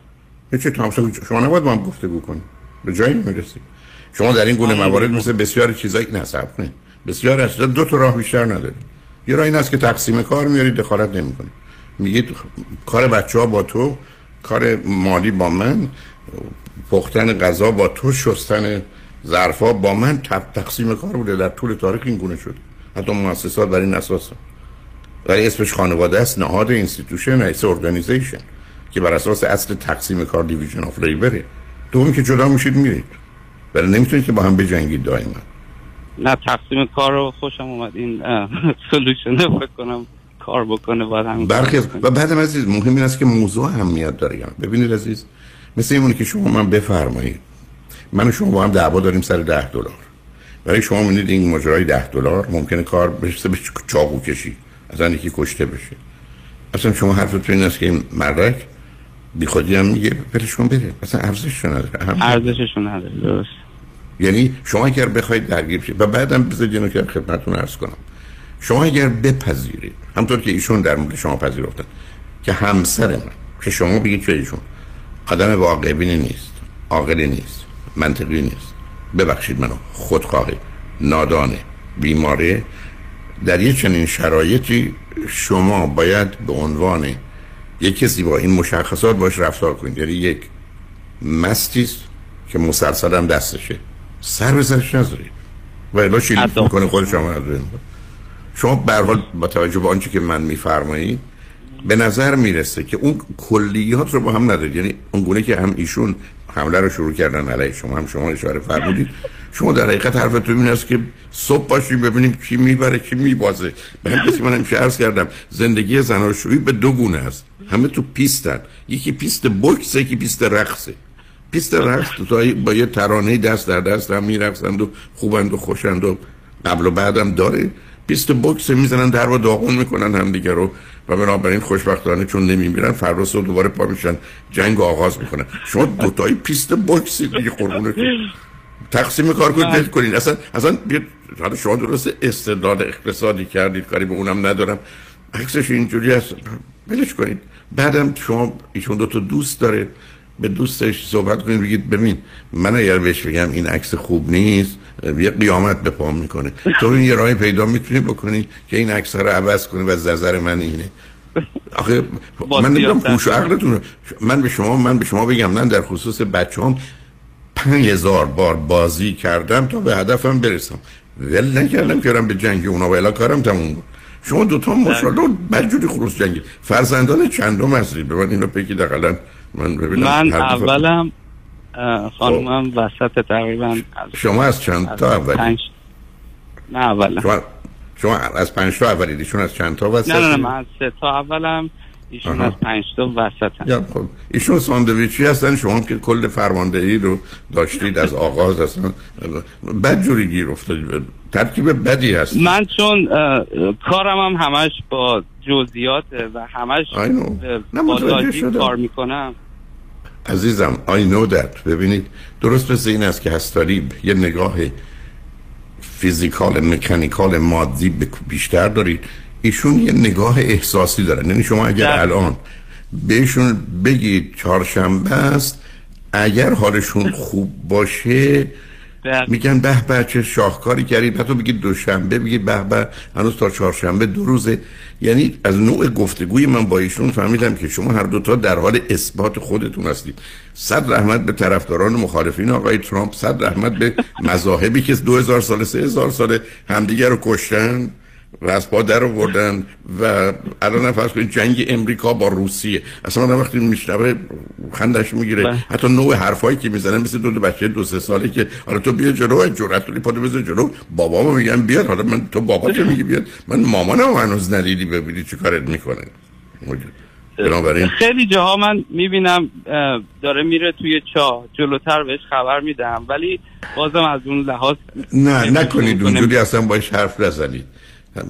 چه تامسون شما نباید با هم گفتگو کنید به جایی می‌رسید شما در این گونه موارد مثل بسیاری چیزایی نصب کنید. بسیار از دو تا راه بیشتر ندارید. یه راه این است که تقسیم کار میارید دخالت نمی‌کنید. میگید کار بچه ها با تو کار مالی با من پختن غذا با تو شستن ظرفا با من تق- تقسیم کار بوده. در طول تاریخ این گونه شد. حتی مؤسسات بر این اساس ولی اسمش خانواده است نهاد institution is organization که بر اساس اصل تقسیم کار division of labor ه دومی که جدا میشید میرید. ولی نمی‌تونید که با هم بجنگید دائما. نه تقسیم کار رو خوشم اومد. این سلوشنه فکر کنم کار بکنه باید همین برخی از و بعدم عزیز مهم این است که موضوع اهمیت داره. یعنی ببینید عزیز مثل اینونه که شما من بفرمایید. من و شما با هم دعوا داریم سر ده دلار. برای شما می‌دید این ماجرای ده دلار ممکنه کار بشه به چاقو کشی. اصلا یکی کشته بشه. اصلا شما حرفتون این است که این مردک بی خودی هم میگه برش کن بره. اصلا ارزش نداره. ارزششون نداره. درست. یعنی شما اگر بخواید درگیر شید و بعدم بذارید اینو که خدمتتون عرض کنم. شما اگر بپذیرید همطور که ایشون در مورد شما پذیرفتن که همسر من که شما بگید که ایشون آدم واقع بینی نیست عاقلی نیست منطقی نیست ببخشید منو خودخواهی نادانه بیماره در یه چنین شرایطی شما باید به عنوان یک کسی با این مشخصات باش رفتار کنید. یعنی یک مستی است که مسلسل هم دستشه. سر به سرش نذارید و الا شیلیف می‌کنه خود شما از. شما به حال با توجه به آنچه که من میفرمایید به نظر می‌رسه که اون کلیات رو با هم ندارید. یعنی اون گونه که هم ایشون حمله رو شروع کردن علیه شما هم شما اشاره فرمودید. شما در حقیقت حرفتون این است که صبح باشیم ببینیم کی می‌بره کی میبازه. به هم کسی من همیشه عرض کردم زندگی زناشویی به دو گونه است. همه تو پیستن. یکی پیست بوکس یکی پیست رقصه. پیست رقص تا با یه ترانه دست در دست هم میرقصند و خوبند و خوشند و قبل و بعدم داره. پیست بوکس می‌زنن در و داغون می‌کنن همدیگه رو و بنابراین خوشبختانه چون نمیمیرن فردا صبح دوباره پا میشن جنگ آغاز می‌کنن. شما دوتایی پیست بوکسی دیگه قربونه تقسیم کار کنید ول کنید. اصلا اصلا بیاد حالا شما درست استدلال اقتصادی کردید کاری به اونم ندارم. عکسش اینجوری هست بلش کنید. بعدم شما ایشون دو تا دوست داره. به دوستش صحبت کنید بگید ببین من اگر بهش بگم این عکس خوب نیست یه قیامت به پام می‌کنه. تو این یه راهی پیدا می‌تونی بکنی که این عکس رو عوض کنی و از نظر من اینه. آخه من نمی‌دونم هوش و عقلتون من به شما من به شما بگم من در خصوص بچه‌ام پنج هزار بار بازی کردم تا به هدفم برسم. ول نکردم که به جنگ اونا و الا کارم تموم بود. شما دوتا ماشاءالله بدجوری خروس جنگی. فرزندان چندم هستید به من اینو بگید اقلا من ببینم من اولم خانومم وسط تقریبا از شما از چند تا اولی پنج نه اولم. شما شما از پنج تا اولی ایشون از چند تا وسط نه نه نه من از سه تا اولم ایشون آها. از پنج تا وسط هم. خب ایشون ساندویچی هستن شما که کل فرماندهی رو داشتید از آغاز اصلا بد جوری گیر افتادید ترکیب بدی هست من چون کارم هم همش با جزئیاته و همش با. کار می‌کنم. عزیزم I know that. ببینید درست مثل این است که هستاریب یه نگاه فیزیکال مکانیکال مادی بیشتر دارید. ایشون یه نگاه احساسی دارن یعنی شما اگر در- الان بهشون بگید چهارشنبه است اگر حالشون خوب باشه میگن به به چه شاهکاری کردید حتی بگید دوشنبه بگید به به هنوز تا چهارشنبه دو روزه. یعنی از نوع گفتگوی من با ایشون فهمیدم که شما هر دوتا در حال اثبات خودتون هستید. صد رحمت به طرفداران مخالفین آقای ترامپ صد رحمت به مذاهبی که 2000 سال 3000 سال همدیگر رو کشتن. و از پا در آوردن و الان فرض کنید جنگ امریکا با روسیه. اصلا آدم وقتی میشنوه خندش می‌گیره. بله. حتی نوع حرفایی که می‌زنن مثل دو, دو بچه دو سه ساله که حالا تو بیا جلو جرأت داری پاتو بزن جلو. بابامو میگن بیاد. حالا من تو بابا که میگی بیاد؟ من مامانم هنوز ندیدی ببینی چی کارت می‌کنه. بنابراین خیلی جاها من می‌بینم داره میره توی چاه. جلوتر بهش خبر میدم. ولی بازم از اون لحاظ نه نکنید اونجوری اصلا باش حرف نزنید.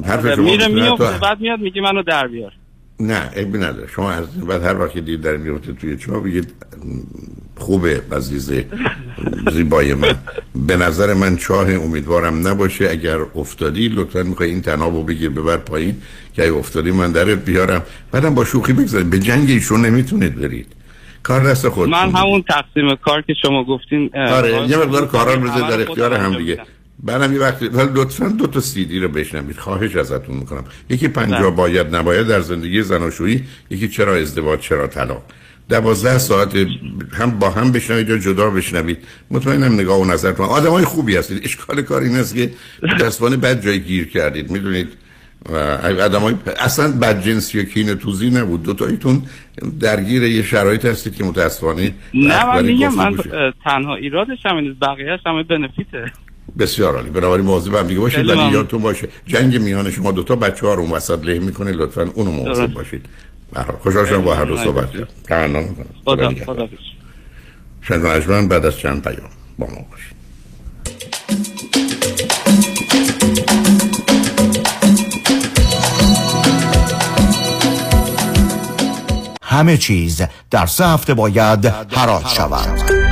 حرف شما میره میفته بعد میاد میگه منو در بیار. نه عیبی نداره. شما از بعد هر وقت دید در میفته توی چاه بگید خوبه عزیز زیبای من. به نظر من چاه امیدوارم نباشه. اگر افتادی لطفا می‌خوای این تنابو بگیر ببر پایین که اگه افتادی من درت بیارم. بعدم با شوخی بگذارید. به جنگ ایشون نمی‌تونید برید. کار دست خود من همون تقسیم کار که شما گفتین آره یه مقدار کارا رو در اختیار هم دیگه. بعدم یه وقتی ولی لطفا دو تا سی دی رو بشنوید. خواهش ازتون می‌کنم. یکی پنجاه بله. باید نباید در زندگی زناشویی یکی چرا ازدواج چرا طلاق. دوازده ساعت هم با هم بشنوید یا جدا بشنوید. مطمئنم نگاه و نظرتون آدم های خوبی هستید. اشکال کار این است که دستوانه بد جای گیر کردید. می‌دونید؟ آدم های اصلا بدجنسی و کین توزی نبود. دوتاییتون درگیر یه شرایط هستید که متاسفانه نه وقت من میگم من تنها ایرادش هم بقیهش همه بنفیته. بسیار عالی. بنابراین مواظب هم دیگه باشید ولی. یادتون باشه جنگ میان شما دوتا بچه ها رو اون وسط له می‌کنه لطفا اونو مواظب. باشید. خوشحال شدم با هر دو صحبت. کردم. تمنا می‌کنم خدا خدا شنگ اجمن بعد از چند پیام با ما باشید. همه چیز در سه هفته باید حراج شود.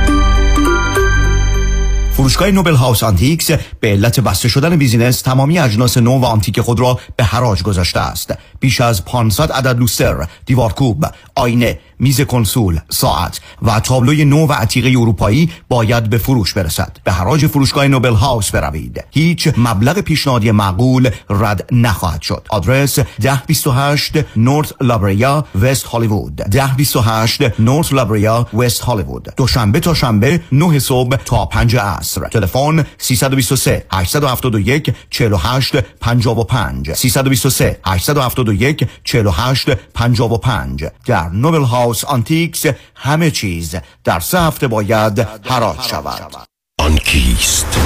فروشگاه Noble House Antiques به علت بسته شدن business تمامی اجناس نو و آنتیک خود را به حراج گذاشته است. بیش از 500 عدد لوستر دیوارکوب آینه میز کنسول ساعت و تابلوی نو و عتیقه اروپایی باید به فروش برسد. به حراج فروشگاه Noble House بروید. هیچ مبلغ پیشنهادی معقول رد نخواهد شد. آدرس 1028 North La Brea وست هالیوود. 1028 North La Brea وست هالیوود. دوشنبه تا شنبه 9 صبح تا 5 عصر. تلفن 323 871 48 55 323 871 48 55 در Noble House Antiques همه چیز در سه هفته باید حراج شود. آن کیست؟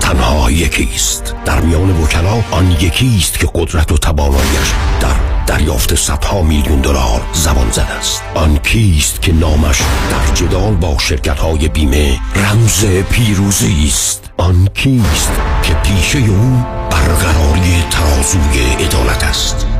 تنها یکیست در میان وکلا آن یکیست که قدرت و تواناییش در دریافت صدها میلیون دلار زبان زد است. آن کیست که نامش در جدال با شرکت های بیمه رمز پیروزی است. آن کیست که پیشه او برقراری ترازوی عدالت است.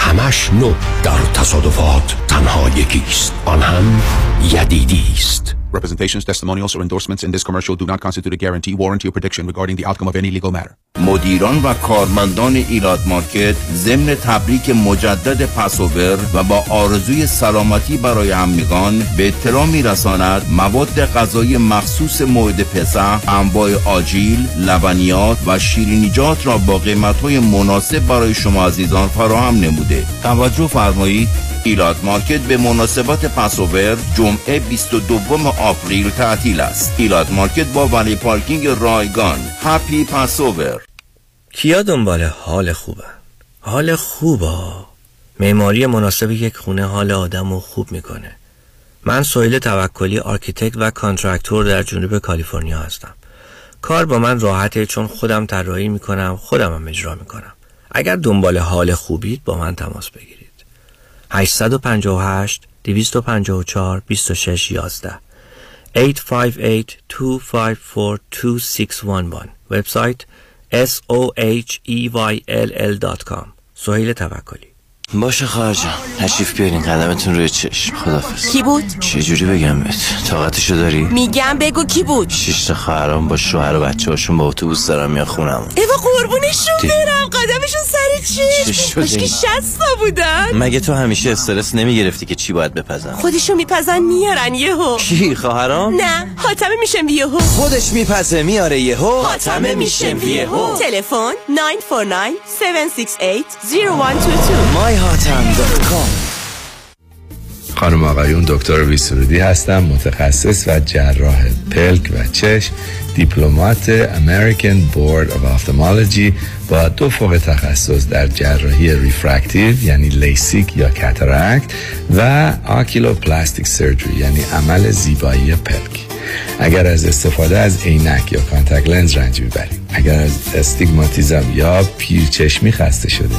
همش نو در تصادفات تنها یکی است آن هم یدیدی است. Representations, testimonials, or endorsements in this commercial do not constitute a guarantee, warranty, or prediction regarding the outcome of any legal matter. مدیران و کارمندان ایلات مارکت ضمن تبریک مجدد پسوور و با آرزوی سلامتی برای همگان به اطلاع میرساند مواد غذایی مخصوص مورد پسح انواع آجیل لبنیات و شیرینیجات را با قیمتهای مناسب برای شما عزیزان فراهم نموده توجه فرمایید ایلات مارکت به مناسبت Passover جمعه 22 April تعطیل است. ایلات مارکت با valet parking رایگان. Happy Passover کیا دنبال حال خوبه؟ حال خوبه معماری مناسب یک خونه حال آدم رو خوب می‌کنه. من سویل توکلی architect و contractor در جنوب کالیفرنیا هستم. کار با من راحته چون خودم طراحی می‌کنم خودم هم اجرا می‌کنم. اگر دنبال حال خوبید با من تماس بگیرید. 858 254 26 11 858 254 2611 وبسایت e l.com سهیل توکلی. باشه خواهر جان تشریف بیارین قدمتون روی چشم خدافز کی بود؟ چجوری بگم بهت طاقتشو داری؟ میگم بگو کی بود؟ شش تا خواهرام با شوهر و بچه هاشون با اتوبوس دارن میان خونم ایوا قربونشون برم قدمشون سر چی چی؟ مشکی؟ شستا بودن مگه تو همیشه استرس نمی‌گرفتی که چی باید بپزن؟ خودشون میپزن میارن یهو کی خواهرام؟ نه حاتمه میشم یهو خودش میپزه میاره یهو حاتمه میشم یهو تلفن 949 768 0122 myhatam.com خانم آقایون دکتر ویسرودی هستم متخصص و جراح پلک و چشم دیپلمات American Board of Ophthalmology با دو فوق تخصص در جراحی refractive یعنی لیسیک یا cataract و oculoplastic surgery یعنی عمل زیبایی پلک. اگر از استفاده از عینک یا contact lens رنج می‌برید اگر از استیگماتیزم یا پیرچشمی خسته شده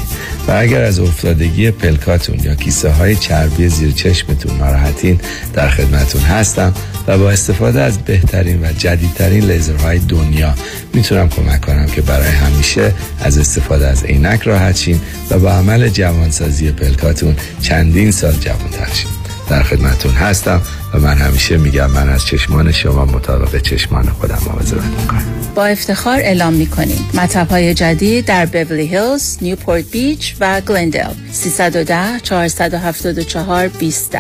و اگر از افتادگی پلکاتون یا کیسه های چربی زیر چشمتون ناراحتین در خدمتون هستم و با استفاده از بهترین و جدیدترین لیزرهای دنیا می‌تونم کمک کنم که برای همیشه از استفاده از عینک راحت شین و با عمل جوانسازی پلکاتون چندین سال جوانتر شین. در خدمتون هستم و من همیشه میگم من از چشمان شما مطابق چشمان خودم مواظبت می‌کنم. با افتخار اعلام می کنیم مطب های جدید در بیولی هیلز، نیوپورت بیچ و گلندل 310 474 20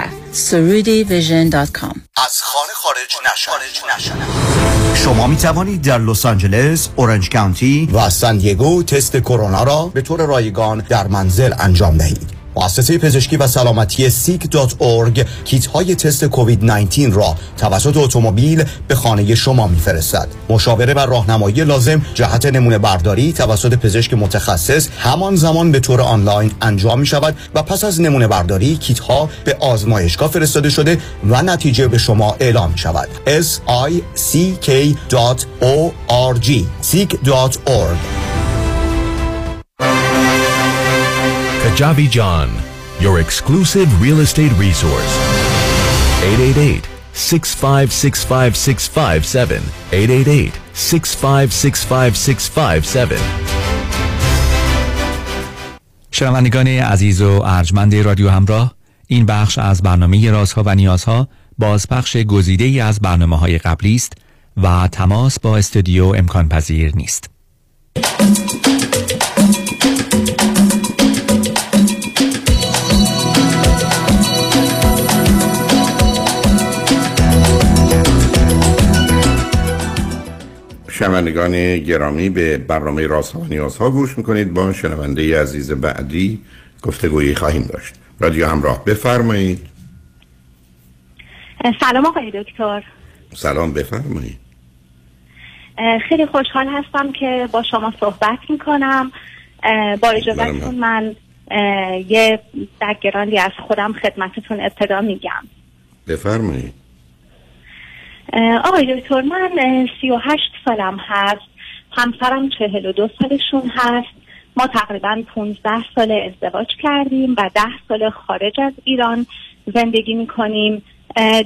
com از خانه خارج نشدن شما می توانید در لس آنجلس، اورنج کانتی و سان دیگو تست کرونا را به طور رایگان در منزل انجام دهید. مؤسسه پزشکی و سلامتی سیک.org کیت های تست کووید 19 را توسط اتومبیل به خانه شما میفرستد. مشاوره و راهنمایی لازم جهت نمونه برداری توسط پزشک متخصص همان زمان به طور آنلاین انجام می شود و پس از نمونه برداری کیت ها به آزمایشگاه فرستاده شده و نتیجه به شما اعلام می شود. s i Kajabi John, your exclusive real estate resource. 888 6565657. 888 6565657. شنوندگان عزیز و ارجمند رادیو همراه این بخش از برنامه رازها و نیازها بازپخش گزیده ای از برنامه های قبلی است و تماس با استودیو امکان پذیر نیست شنوندگان گرامی به برنامه راست و نیازها گوش می‌کنید. با شنونده عزیز بعدی گفتگویی خواهیم داشت. رادیو همراه بفرمایید. سلام آقای دکتر. سلام بفرمایید. خیلی خوشحال هستم که با شما صحبت می‌کنم. با اجازتون من یه بکگراندی از خودم خدمتتون ابتدا میگم. بفرمایید. آقای دکتر من سی و هشت سالم هست. همسرم چهل و دو سالشون هست. ما تقریبا 15 سال ازدواج کردیم و ده سال خارج از ایران زندگی می‌کنیم.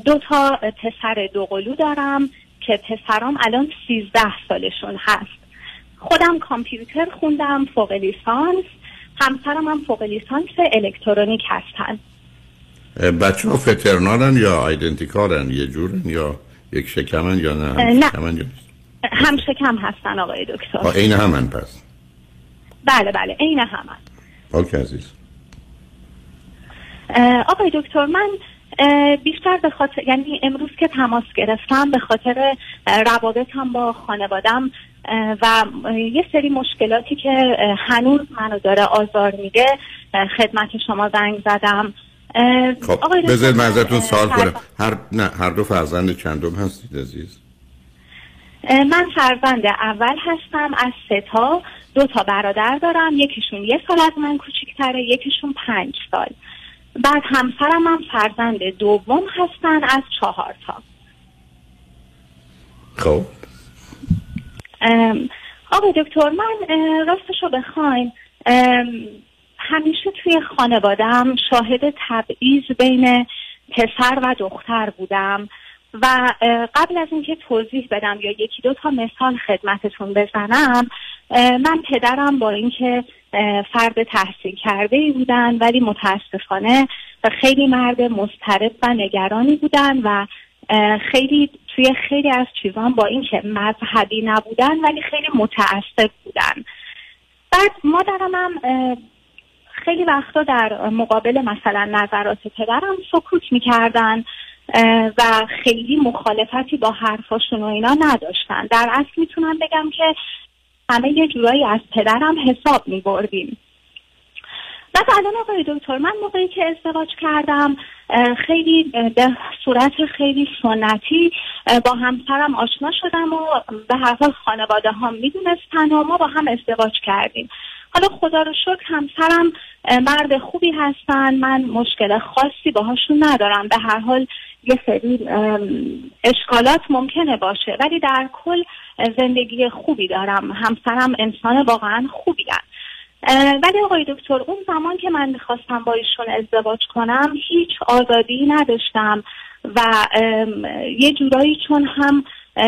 دو تا پسر دو قلو دارم که پسرام الان 13 سالشون هست. خودم کامپیوتر خوندم فوق لیسانس. همسرم هم فوق لیسانس الکترونیک هستن. بچه ها فترنالن یا آیدنتیکالن یه جورن یا یک شکمن یا نه؟ هم نه. شکمن یا نیست؟ هم شکم هستن آقای دکتر. عین همن پس. بله بله عین همن. اوکی عزیز. آقای دکتر من بیشتر به خاطر یعنی امروز که تماس گرفتم به خاطر روابطم با خانوادم و یه سری مشکلاتی که هنوز منو داره آزار میده خدمت شما زنگ زدم. خب بذارید من من، ازتون اه، سوال کنم. هر نه هر دو فرزند چندم هستید عزیز؟ من فرزند اول هستم از سه تا دو تا برادر دارم یکیشون یه سال از من کوچیکتره یکیشون پنج سال. بعد همسرم هم فرزند دوم هستن از چهار تا. خب. آقای دکتر من اه، راستش رو بخواین همیشه توی خانوادم شاهد تبعیض بین پسر و دختر بودم و قبل از اینکه توضیح بدم یا یکی دو تا مثال خدمتتون بزنم من پدرم با اینکه فرد تحصیل کرده ای بودن ولی متاسفانه خیلی مرد مضطرب و نگرانی بودن و خیلی توی خیلی از چیزان با اینکه مذهبی نبودن ولی خیلی متعصب بودن. بعد مادرم هم خیلی وقتا در مقابل مثلا نظرات پدرم سکوت می‌کردن و خیلی مخالفتی با حرفاشون و اینا نداشتن. در اصل می‌تونم بگم که همه یه جورایی از پدرم حساب میبردیم. بعد الان آقای دکتر من موقعی که ازدواج کردم خیلی به صورت خیلی سنتی با همسرم آشنا شدم و به هر حال خانواده هم می‌دونستن و ما با هم ازدواج کردیم. حالا خدا رو شکر همسرم مرد خوبی هستن. من مشکل خاصی باهاشون ندارم. به هر حال یه سری اشکالات ممکنه باشه. ولی در کل زندگی خوبی دارم. همسرم انسان واقعا خوبی هست. ولی آقای دکتر اون زمان که من می‌خواستم با ایشون ازدواج کنم هیچ آزادی نداشتم و یه جورایی چون هم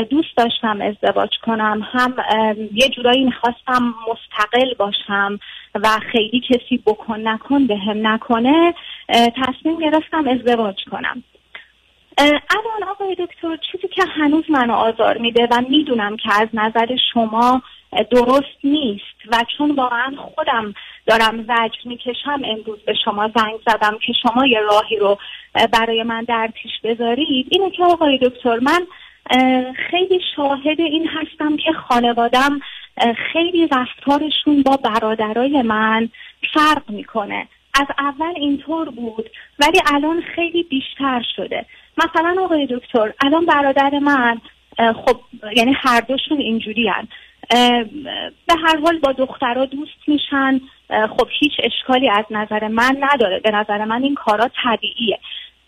دوست داشتم ازدواج کنم. هم یه جورایی می‌خواستم مستقل باشم و خیلی کسی بکن نکن به هم نکنه تصمیم گرفتم ازدواج کنم. الان آقای دکتر چیزی که هنوز منو آزار میده و می‌دونم که از نظر شما درست نیست و چون واقعا خودم دارم زجر می‌کشم امروز به شما زنگ زدم که شما یه راهی رو برای من در پیش بذارید اینه که آقای دکتر من خیلی شاهد این هستم که خانوادم خیلی رفتارشون با برادرای من فرق می‌کنه. از اول اینطور بود ولی الان خیلی بیشتر شده. مثلا آقای دکتر الان برادر من خب یعنی هر دوشون اینجوری هن. به هر حال با دخترها دوست میشن. خب هیچ اشکالی از نظر من نداره. به نظر من این کارا طبیعیه.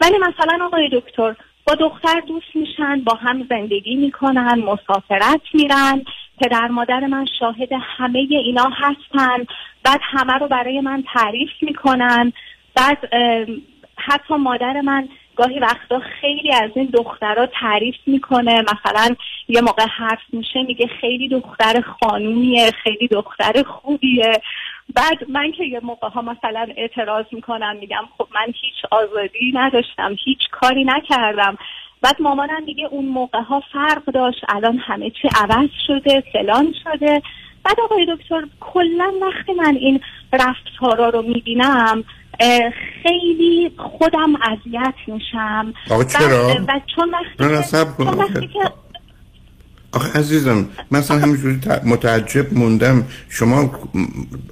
ولی مثلا آقای دکتر با دختر دوست میشن با هم زندگی می‌کنن مسافرت میرن. پدر مادر من شاهد همه اینا هستن. بعد همه رو برای من تعریف می‌کنن. بعد حتی مادر من گاهی وقتا خیلی از این دخترها تعریف می‌کنه. مثلا یه موقع حرف میشه میگه خیلی دختر خانومیه خیلی دختر خوبیه. بعد من که یه موقع ها مثلا اعتراض می‌کنم میگم خب من هیچ آزادی نداشتم هیچ کاری نکردم بعد مامانم میگه اون موقع ها فرق داشت الان همه چی عوض شده فلان شده بعد آقای دکتر کلا وقتی من این رفتارا رو می‌بینم خیلی خودم اذیت میشم آقا چرا؟ و, چون وقتی. چون وقتی که آخه عزیزم مثلا همینجوری ت- متعجب موندم شما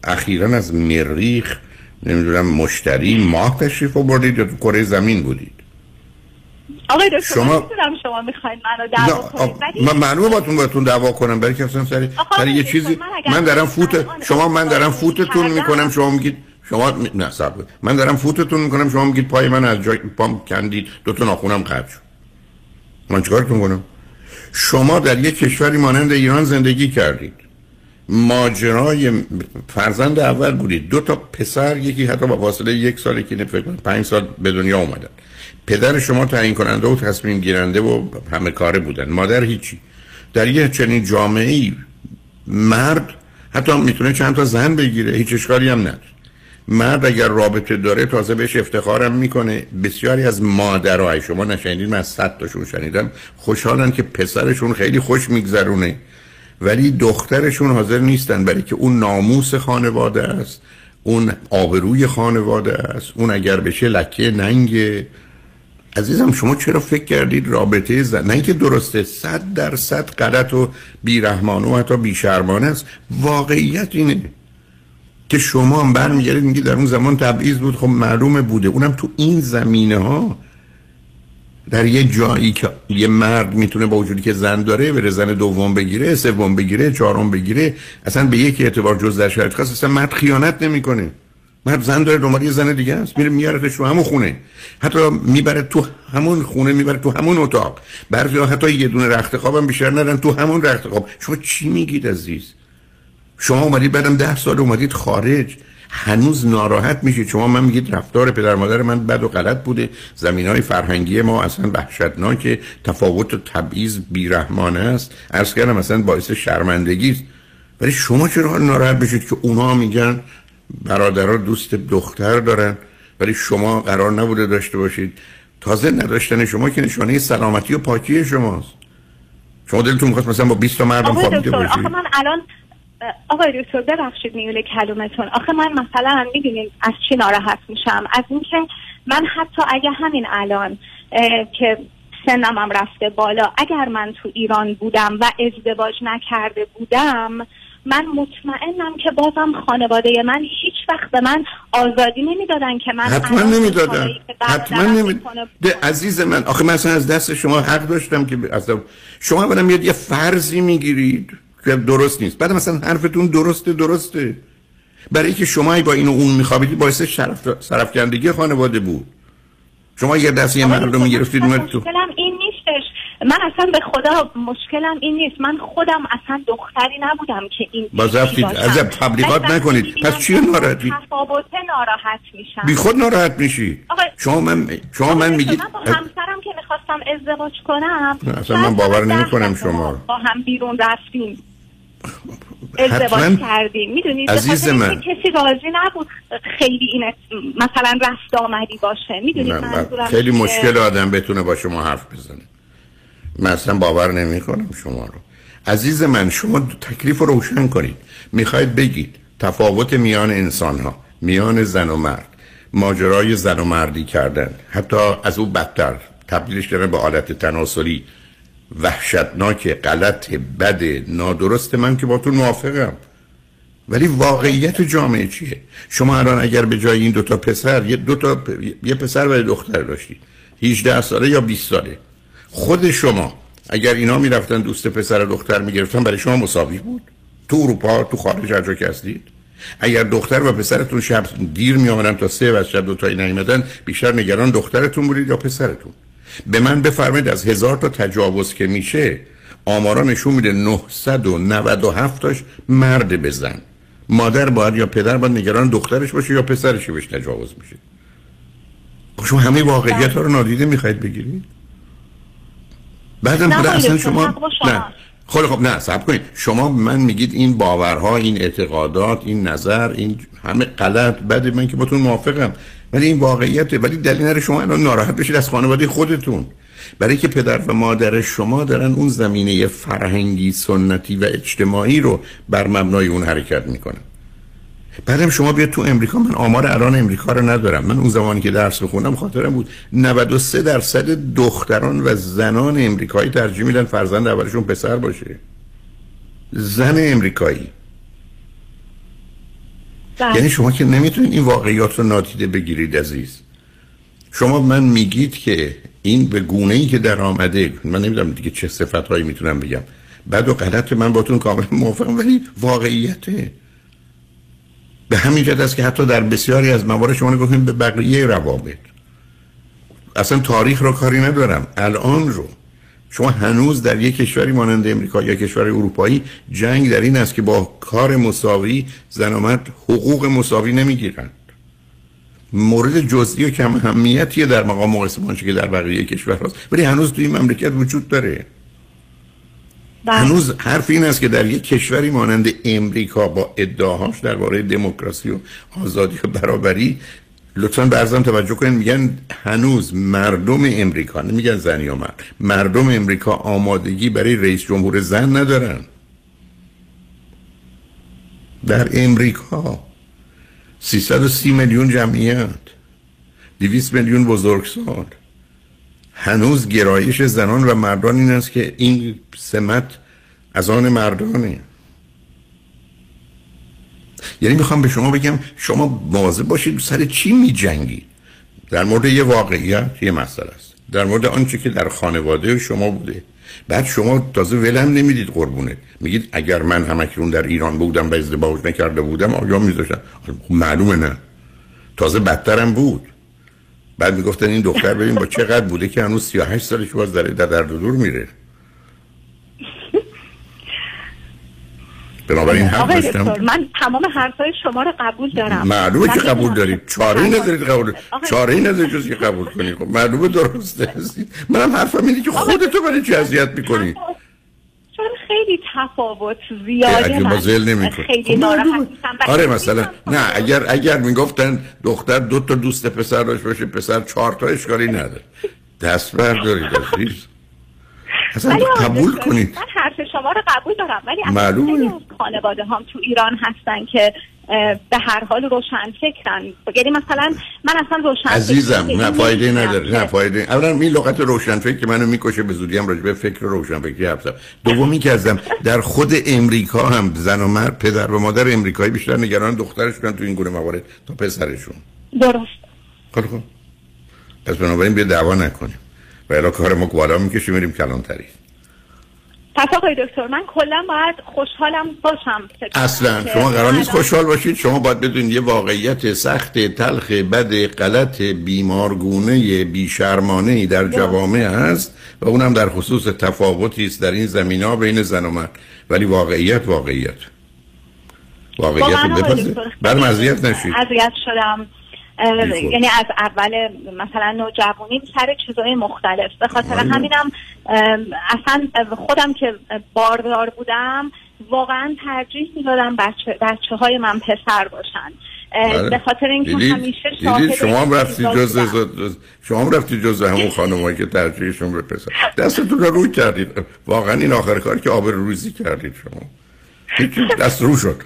اخیرا از مریخ نمی‌دونم مشتری ماه تشریف آوردید یا تو کره زمین بودید آقای دکتر شما- من می‌دونم شما می‌خواین منو دعوا کنید ولی من معلومه باتون باتون دعوا کنم برای که اصلا سری سری یه چیزی من من دارم من فوت شما من دارم فوتتون. می‌کنم شما میگید شما نه صبر. من دارم فوتتون می‌کنم شما میگید پای من از جای پام کندید دو تا ناخونم شد من چیکارتون کنم شما در یک کشوری مانند ایران زندگی کردید. ماجرای فرزند اول بودید. دو تا پسر یکی حتی با فاصله یک سال که فکر پنج سال به دنیا اومدن. پدر شما تعیین کننده و تصمیم گیرنده و همه کاره بودن. مادر هیچی. در یه چنین جامعه ای مرد حتی می‌تونه چند تا زن بگیره. هیچ اشکالی هم نداره. مرد اگر رابطه داره تازه بهش افتخارم می‌کنه. بسیاری از مادرای شما نشنیدین من صد تاشون شنیدم. خوشحالن که پسرشون خیلی خوش میگذرونه. ولی دخترشون حاضر نیستن برای که اون ناموس خانواده است اون آبروی خانواده است اون اگر بشه لکه ننگ. عزیزم شما چرا فکر کردید رابطه زن نه اینکه درسته صد درصد غلط و بیرحمانه و حتی بیشرمانه است. واقعیت اینه. که شما هم برمیگردید میگید در اون زمان تبعیض بود. خب معلومه بوده. اونم تو این زمینه ها. در یه جایی که یه مرد می‌تونه با وجودی که زن داره بره زن دوم بگیره سوم بگیره چهارم بگیره اصلا به یک اعتبار جز در شرایط خاص اصلا مرد خیانت نمی‌کنه. مرد زن داره دنبال یه زن دیگه است. میره میارتش تو همون خونه. حتی می‌بره تو همون خونه می‌بره تو همون اتاق. بعضی حتی یه دونه رخت خوابم بیشتر ندارن تو همون رخت خواب شما چی میگید عزیز؟ شما اومدید بعدم ده سال اومدید خارج. هنوز ناراحت میشید. شما من میگید رفتار پدر مادر من بد و غلط بوده. زمین های فرهنگی ما اصلا وحشتناک تفاوت و تبعیض بیرحمانه است. عرض کردم اصلا باعث شرمندگی است. ولی شما چرا ناراحت بشید که اونا میگن برادرها دوست دختر دارن؟ ولی شما قرار نبوده داشته باشید. تازه نداشتن شما که نشانه سلامتی و پاکی شماست. شما دلتون می‌خواست مثلا با 20 تا مردم خوابیده باشید. آخه من الان آقای دکتر ببخشید میونه کلومتون. آخه من مثلا می‌دونین از چی ناراحت میشم؟ از اینکه من حتی اگه همین الان که سنم هم رفته بالا اگر من تو ایران بودم و ازدواج نکرده بودم من مطمئنم که بازم خانواده من هیچ وقت به من آزادی نمی‌دادن که من حتما نمی‌دادن. حتما نمی‌دادن عزیز من آخه مثلا از دست شما حق داشتم که از شما برم یه فرضی می‌گیرید. درست نیست. بعد مثلا حرفتون درسته درسته. برای که شما با این و اون میخوابیدی باعث شرف سرفکندگی خانواده بود. شما یه دست یه مردم می‌گرفتید تو این نیستش. من اصلا به خدا مشکلم این نیست. من خودم اصلا دختری نبودم که این باز رفتید از تبلیغات نکنید. پس چی ناراحتی؟ تفاوته ناراحت میشم. بی خود ناراحت میشی. شما من شما من میگید من با همسرم که می‌خواستم ازدواج کنم. اصلا من باور نمی کنم شما. با هم بیرون رفتیم. ازدواج کردیم. می‌دونید عزیز من. کسی راضی نبود خیلی این مثلا رفت آمدی باشه. می‌دونید منظورم خیلی مشکل آدم بتونه با شما حرف بزنه. من اصلا باور نمی کنم شما رو. عزیز من شما تکلیف رو روشن کنید. می‌خواید بگید تفاوت میان انسان ها میان زن و مرد ماجرای زن و مردی کردن حتی از او بدتر. تبدیلش داره به حالت تناسلی. وحشتناک غلط بد نادرست من که باتون موافقم. ولی واقعیت جامعه چیه؟ شما الان اگر به جای این دوتا پسر یه دوتا یه پسر و یه دختر داشتید 18 ساله یا 20 ساله. خود شما اگر اینا می‌رفتن دوست پسر و دختر می‌گرفتن برای شما مساوی بود؟ تو اروپا تو خارج هر جا که هستید؟ اگر دختر و پسرتون شب دیر می تا سه و شب دو تایی نیومدن بیشتر نگران دخترتون بودید یا پسرتون؟ به من بفرمایید از هزار تا تجاوز که میشه آمارا نشون میده 997 تاش مرد بزن. مادر باید یا پدر باید نگران دخترش باشه یا پسرش بهش تجاوز میشه. خب شما همه واقعیت ها رو نادیده می‌خواید بگیرید؟ بعدم اصلا شما نه. خب خب نه سب کنید. شما من میگید این باورها این اعتقادات این نظر این همه غلط. بعد من که باتون موافقم. ولی این واقعیته ولی دلیل نره شما الان ناراحت بشید از خانواده خودتون. برای که پدر و مادر شما دارن اون زمینه فرهنگی سنتی و اجتماعی رو بر مبنای اون حرکت می‌کنن. بعدم شما بیاد تو امریکا من آمار الان امریکا رو ندارم. من اون زمانی که درس می‌خونم خاطرم بود. 93 درصد دختران و زنان امریکایی ترجیح میدن فرزند اولشون پسر باشه. زن امریکایی. یعنی شما که نمی‌تونید این واقعیات رو نادیده بگیرید عزیز. شما من میگید که این به گونه ای که در آمده من نمی‌دونم دیگه چه صفت هایی می‌تونم بگم. بعد و غلط من باتون کاملا موافقم ولی واقعیته. به همین جد است که حتی در بسیاری از موارد شما گفتیم به بقیه روابط. اصلا تاریخ رو کاری ندارم. الان رو. شما هنوز در یک کشوری مانند امریکا یا کشور اروپایی جنگ در این است که با کار مساوی زن و مرد حقوق مساوی نمی‌گیرند. مورد جزئی و کم اهمیتیه در مقام مقایسه که در بقیه کشور هست. ولی هنوز توی مملکت وجود داره. هنوز حرف این است که در یک کشوری مانند امریکا با ادعاهاش درباره دموکراسی و آزادی و برابری لطفا برزم توجه کنید میگن هنوز مردم امریکا نمیگن زن یا مرد مردم امریکا آمادگی برای رئیس جمهور زن ندارن. در امریکا 330 میلیون جمعیت 200 میلیون بزرگسال. هنوز گرایش زنان و مردان این است که این سمت از آن مردانه. یعنی می‌خوام به شما بگم شما مواظب باشید سر چی میجنگید؟ در مورد یه واقعیت یه مسئله است. در مورد آنچه که در خانواده شما بوده. بعد شما تازه ولم نمی‌دید قربونه میگید اگر من همکنون در ایران بودم و ازدواج نکرده بودم آیا میذاشتم معلومه نه. تازه بدترم بود. بعد می‌گفتن این دختر ببین با چقدر بوده که هنوز 38 سالش باز در درد دور میره. بنابراین هم داشتم من تمام حرفای شما رو قبول دارم. معلومه که قبول دارید چاره ای ندارید قبول چاره ای ندارید جز که قبول کنید خب معلومه درسته. منم حرفم اینه که خودتو برای چی اذیت می‌کنی؟ چون خیلی تفاوت زیاده من خیلی خب ناراحت آره مثلا نه اگر اگر می‌گفتن دختر دو تا دوست پسر داشت باشه پسر چهار تا اشکالی نداره. دست بردارید عزیز. اصلا قبول کنید. من حرف شما رو قبول دارم. ولی معلومه. خانواده هم تو ایران هستن که به هر حال روشن فکرن. یعنی مثلا من اصلا روشن عزیزم نه فایده نداره نه فایده. اولا این لغت روشن فکر که منو می‌کشه به زودی هم راجع به فکر روشن فکری حرف دومی که ازم در خود امریکا هم زن و مرد پدر و مادر امریکایی بیشتر نگران دخترشون تو این گونه موارد تا پسرشون. درست. خب خب. پس بنابراین بیا دعوا نکنیم. و الا کار ما بالا می‌کشیم میریم کلانتری. پس آقای دکتر من کلا باید خوشحالم باشم اصلا. شما قرار نیست خوشحال باشید. شما باید بدونید یه واقعیت سخت تلخ بد غلط بیمارگونه بیشرمانه ای در جوامع هست و اونم در خصوص تفاوتی است در این زمین ها بین زن و مرد. ولی واقعیت واقعیت. واقعیت رو بپذیر. بعد مزیت نشید. اذیت شدم. یعنی از اول مثلا نوجوانی سر چیزهای مختلف. به خاطر همینم اصلا خودم که باردار بودم واقعا ترجیح می‌دادم بچه, بچه های من پسر باشن. بله. به خاطر اینکه همیشه شاهد شما هم رفتی جز شما هم رفتی جز همون خانمایی که ترجیحشون به پسر. دستتون رو روی کردید. واقعا این آخر کار که آبر روزی کردید شما. دست رو شد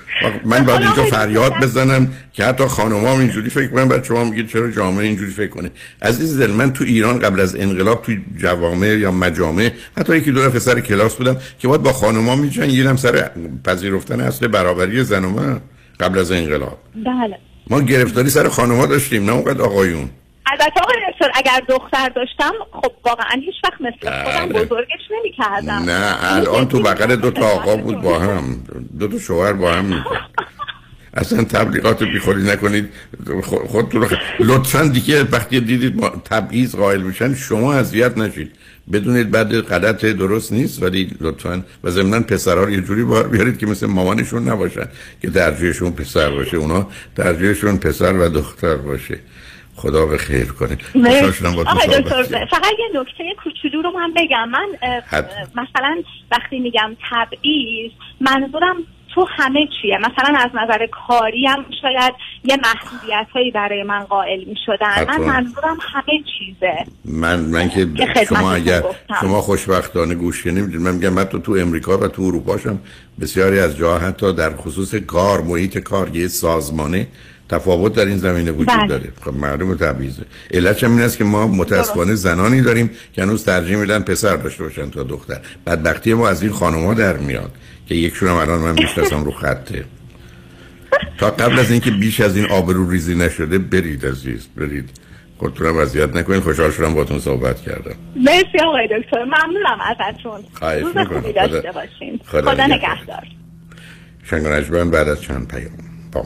من باید اینجا فریاد بزنم که حتی خانم هم اینجوری فکر کنم بعد شما میگید چرا جامعه اینجوری فکر کنه. عزیز دل من تو ایران قبل از انقلاب تو جوامع یا مجامع حتی یکی دو سر کلاس بودم که باید با خانوما میجنگیدم سر پذیرفتن اصل برابری زن و مرد قبل از انقلاب. بله. ما گرفتاری سر خانوما داشتیم نه اونقدر آقایون. البته آقای اگر دختر داشتم خب واقعا هیچ وقت مثل خودم بزرگش نمی کردم نه الان تو بغل دو تا آقا بود با هم. دو تا شوهر با هم اصلا تبلیغات بیخوری نکنید. خودتون لطفا دیگه وقتی دیدید تبعیض قائل میشن شما اذیت نشید. بدونید بعد غلط درست نیست ولی لطفا و ضمن پسرها رو یه جوری بار بیارید که مثل مامانشون نباشن که درجهشون پسر باشه اونا درجهشون پسر و دختر باشه. خدا به خیر کنه. دکتر فقط یه نکته کوچولو رو من بگم. من مثلا وقتی میگم تبعیض منظورم تو همه چیه. مثلا از نظر کاری هم شاید یه محدودیت هایی برای من قائل می شدن من منظورم همه چیزه. من من که شما اگر شما خوشبختانه گوش کنیم من میگم حتی تو امریکا و تو اروپا هم بسیاری از جاها حتی در خصوص کار محیط کار یه سازمانه تفاوت در این زمینه وجود بله. داره. خب معلومه تبعیضه علتش این است که ما متاسفانه زنانی داریم که هنوز ترجیح میدن پسر داشته باشن تا دختر. بدبختی ما از این خانم‌ها در میاد که یکشون هم الان من می‌شناسم رو خطه. تا قبل از اینکه بیش از این آبرو ریزی نشده برید عزیز برید. خودتون وضعیت نکنید خوشحال شدم باتون صحبت کردم. مرسی آقای دکتر ممنونم ازتون. روز خوبی داشته باشین. خدا, خدا نگهدار. شنگ بعد از چند پیام با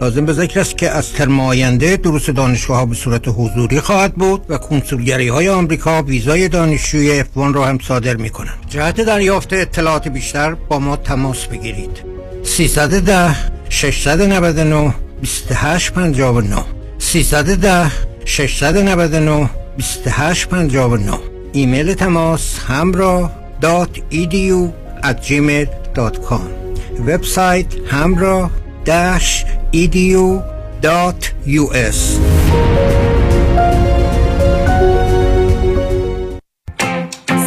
لازم به ذکر است که از ترم آینده دروس دانشگاه ها به صورت حضوری خواهد بود و کنسولگری های آمریکا ویزای دانشجوی F1 را هم صادر می کنند. جهت دریافت اطلاعات بیشتر با ما تماس بگیرید. 310 699 2859 310 699 2859 ایمیل تماس همراه edu at gmail.com وبسایت همراه edu.us.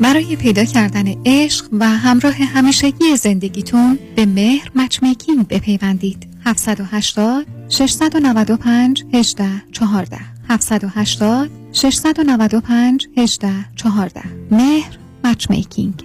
برای پیدا کردن عشق و همراه همیشگی زندگیتون به مهر مچمیکینگ بپیوندید. 780 695 18 14 780 695 18 14 مهر مچمیکینگ.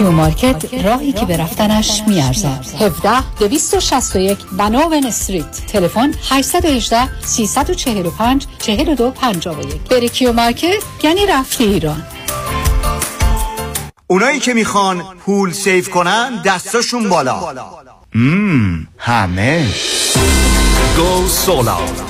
کیو مارکت راهی که به رفتنش می‌ارزد. 17 261 Ventura Street. تلفن 818 345 42 51 بری کیو مارکت یعنی رفتی ایران. اونایی که می‌خوان پول save کنن دستاشون بالا. مم. همه. Go solar.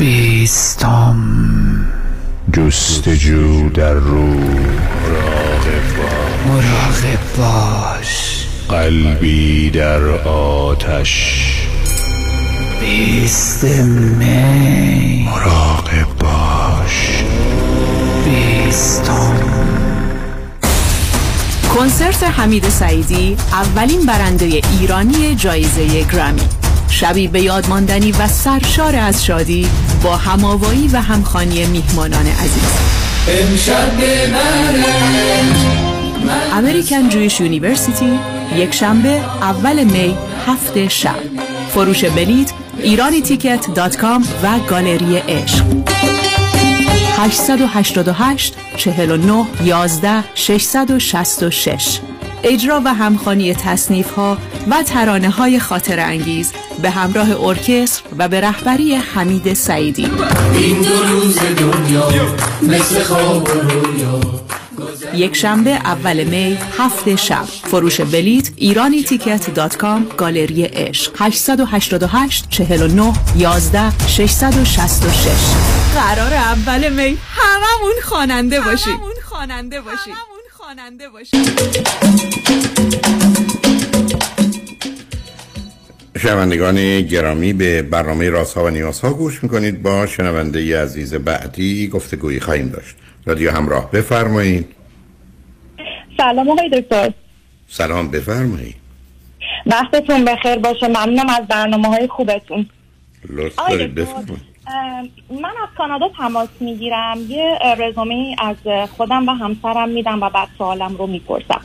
بیستم. جستجو در روح. مراقب باش. قلبی در آتش. بیست می. مراقب باش. بیستم. کنسرت حمید سعیدی اولین برنده ایرانی جایزه گرامی. شبی به یاد ماندنی و سرشار از شادی با هم‌آوایی و همخانی میهمانان عزیز. American Jewish University یک شنبه اول می هفت شب. فروش بلیت ایرانی تیکت دات کام و گالری عشق. 888 49 11 666 اجرا و همخانی تصنیف ها و ترانه های خاطر انگیز به همراه ارکستر و به رهبری حمید سعیدی. این دو روز دنیا مثل خواب و رویا. یک شنبه اول می هفت شب. فروش بلیت ایرانی تیکت دات کام گالری عشق. 888 49 11 666 قرار اول می هممون خواننده باشیم هممون خواننده باشیم هممون خواننده باشیم شنوندگان گرامی به برنامه رازها و نیازها گوش می‌کنید. با شنونده ی عزیز بعدی گفتگویی خواهیم داشت. رادیو همراه بفرمایید. سلام آقای دکتر. سلام بفرمایید. وقتتون بخیر باشه. ممنونم از برنامه های خوبتون. لطف دارید بفرمایید. من از کانادا تماس می‌گیرم. یه رزومه از خودم و همسرم میدم و بعد سوالم رو می‌پرسم.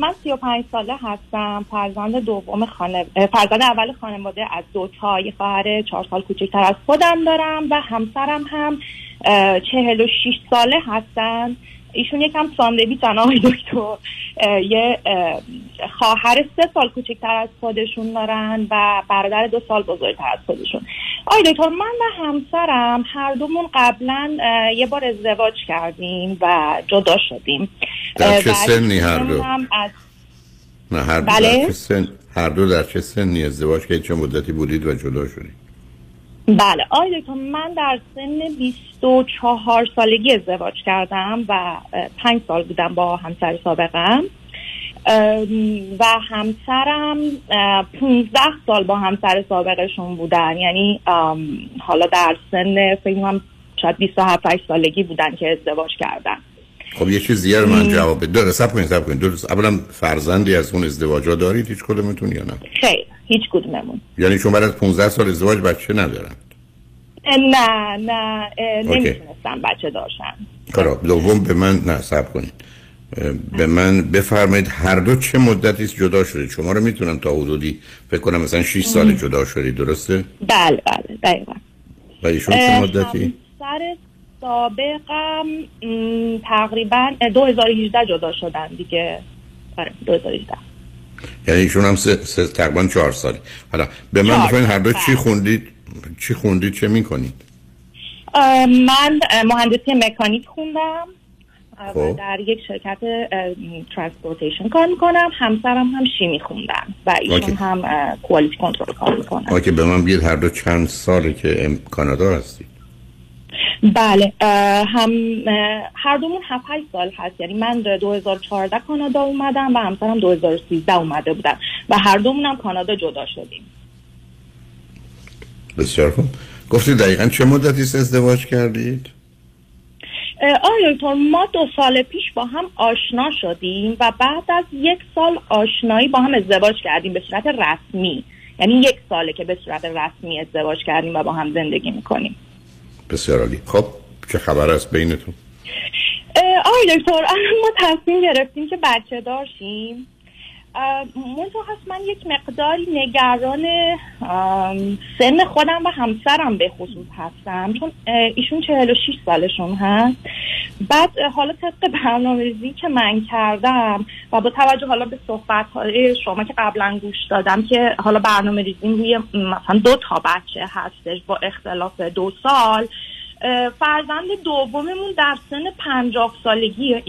من 35 ساله هستم. فرزند دوم خانه فرزند اول خانواده از دو تا. یه خواهر چهار سال کوچکتر از خودم دارم و همسرم هم اه، 46 ساله هستن. ایشون یکم ساندویچن آقای دکتر یه اه، خواهر سه سال کوچکتر از خودشون دارن و برادر دو سال بزرگتر از خودشون آقای دکتر من و همسرم هر دومون قبلا یه بار ازدواج کردیم و جدا شدیم در چه سنی هر دو؟ از نه هر دو بله؟ در چه سن هر دو در چه سنی ازدواج که چه مدتی بودید و جدا شدید بله. آقای دکتر من در سن 24 سالگی ازدواج کردم و اه، پنج سال بودم با همسر سابقم. و همسرم اه، 15 سال با همسر سابقشون بودن. یعنی حالا در سن فکر شاید 27 8 سالگی بودن که ازدواج کردن. خب یه چیز دیگه رو من جواب بده داره سب کنید سب کنید. درست اولا فرزندی از اون ازدواجا دارید؟ هیچ کدومتون یا نه؟ خیر هیچ کدوممون. یعنی چون بعد از 15 سال ازدواج بچه ندارن؟ نه نه. نمی‌تونستم بچه داشتن. کارا دوم به من نه سب کنید. به من بفرمایید هر دو چه مدتی جدا شدید شما رو می‌تونم تا حدودی فکر کنم مثلا 6 سال. جدا شدید درسته؟ بله بله دقیقا. و ایشون چه مدتی؟ همسر سابقم تقریبا اه، 2018 جدا شدن دیگه. آره 2018 یعنی ایشون هم سه, سه تقریبا چهار سالی حالا به من بفرمایید هر دو. چی خوندید چی خوندید چه می‌کنید؟ من مهندسی مکانیک خوندم و خب. در یک شرکت transportation کار می‌کنم. همسرم هم شیمی خوندن و ایشون okay. هم quality control کار می‌کنن. آقا که به من بگید هر دو چند ساله که کانادا هستید بله هم هر دومون 7 8 سال هست. یعنی من 2014 کانادا اومدم و همسرم 2013 اومده بودن و هر دومون هم کانادا جدا شدیم. بسیار خوب. گفتید دقیقا چه مدتی است ازدواج کردید؟ آقای دکتر ما دو سال پیش با هم آشنا شدیم و بعد از یک سال آشنایی با هم ازدواج کردیم به صورت رسمی. یعنی یک ساله که به صورت رسمی ازدواج کردیم و با هم زندگی می‌کنیم. بسیار عالی. خب چه خبر است بینتون؟ آقای دکتر ما تصمیم گرفتیم که بچه داشتیم منتها هست من یک مقداری نگران سن خودم و همسرم به خصوص هستم. چون ایشون 46 سالشون هست. بعد حالا طبق برنامه‌ریزی که من کردم و با توجه حالا به صحبت های شما که قبلا گوش دادم که حالا برنامه ریزی روی مثلا دو تا بچه هستش با اختلاف دو سال فرزند دوممون در سن پنجاه سالگی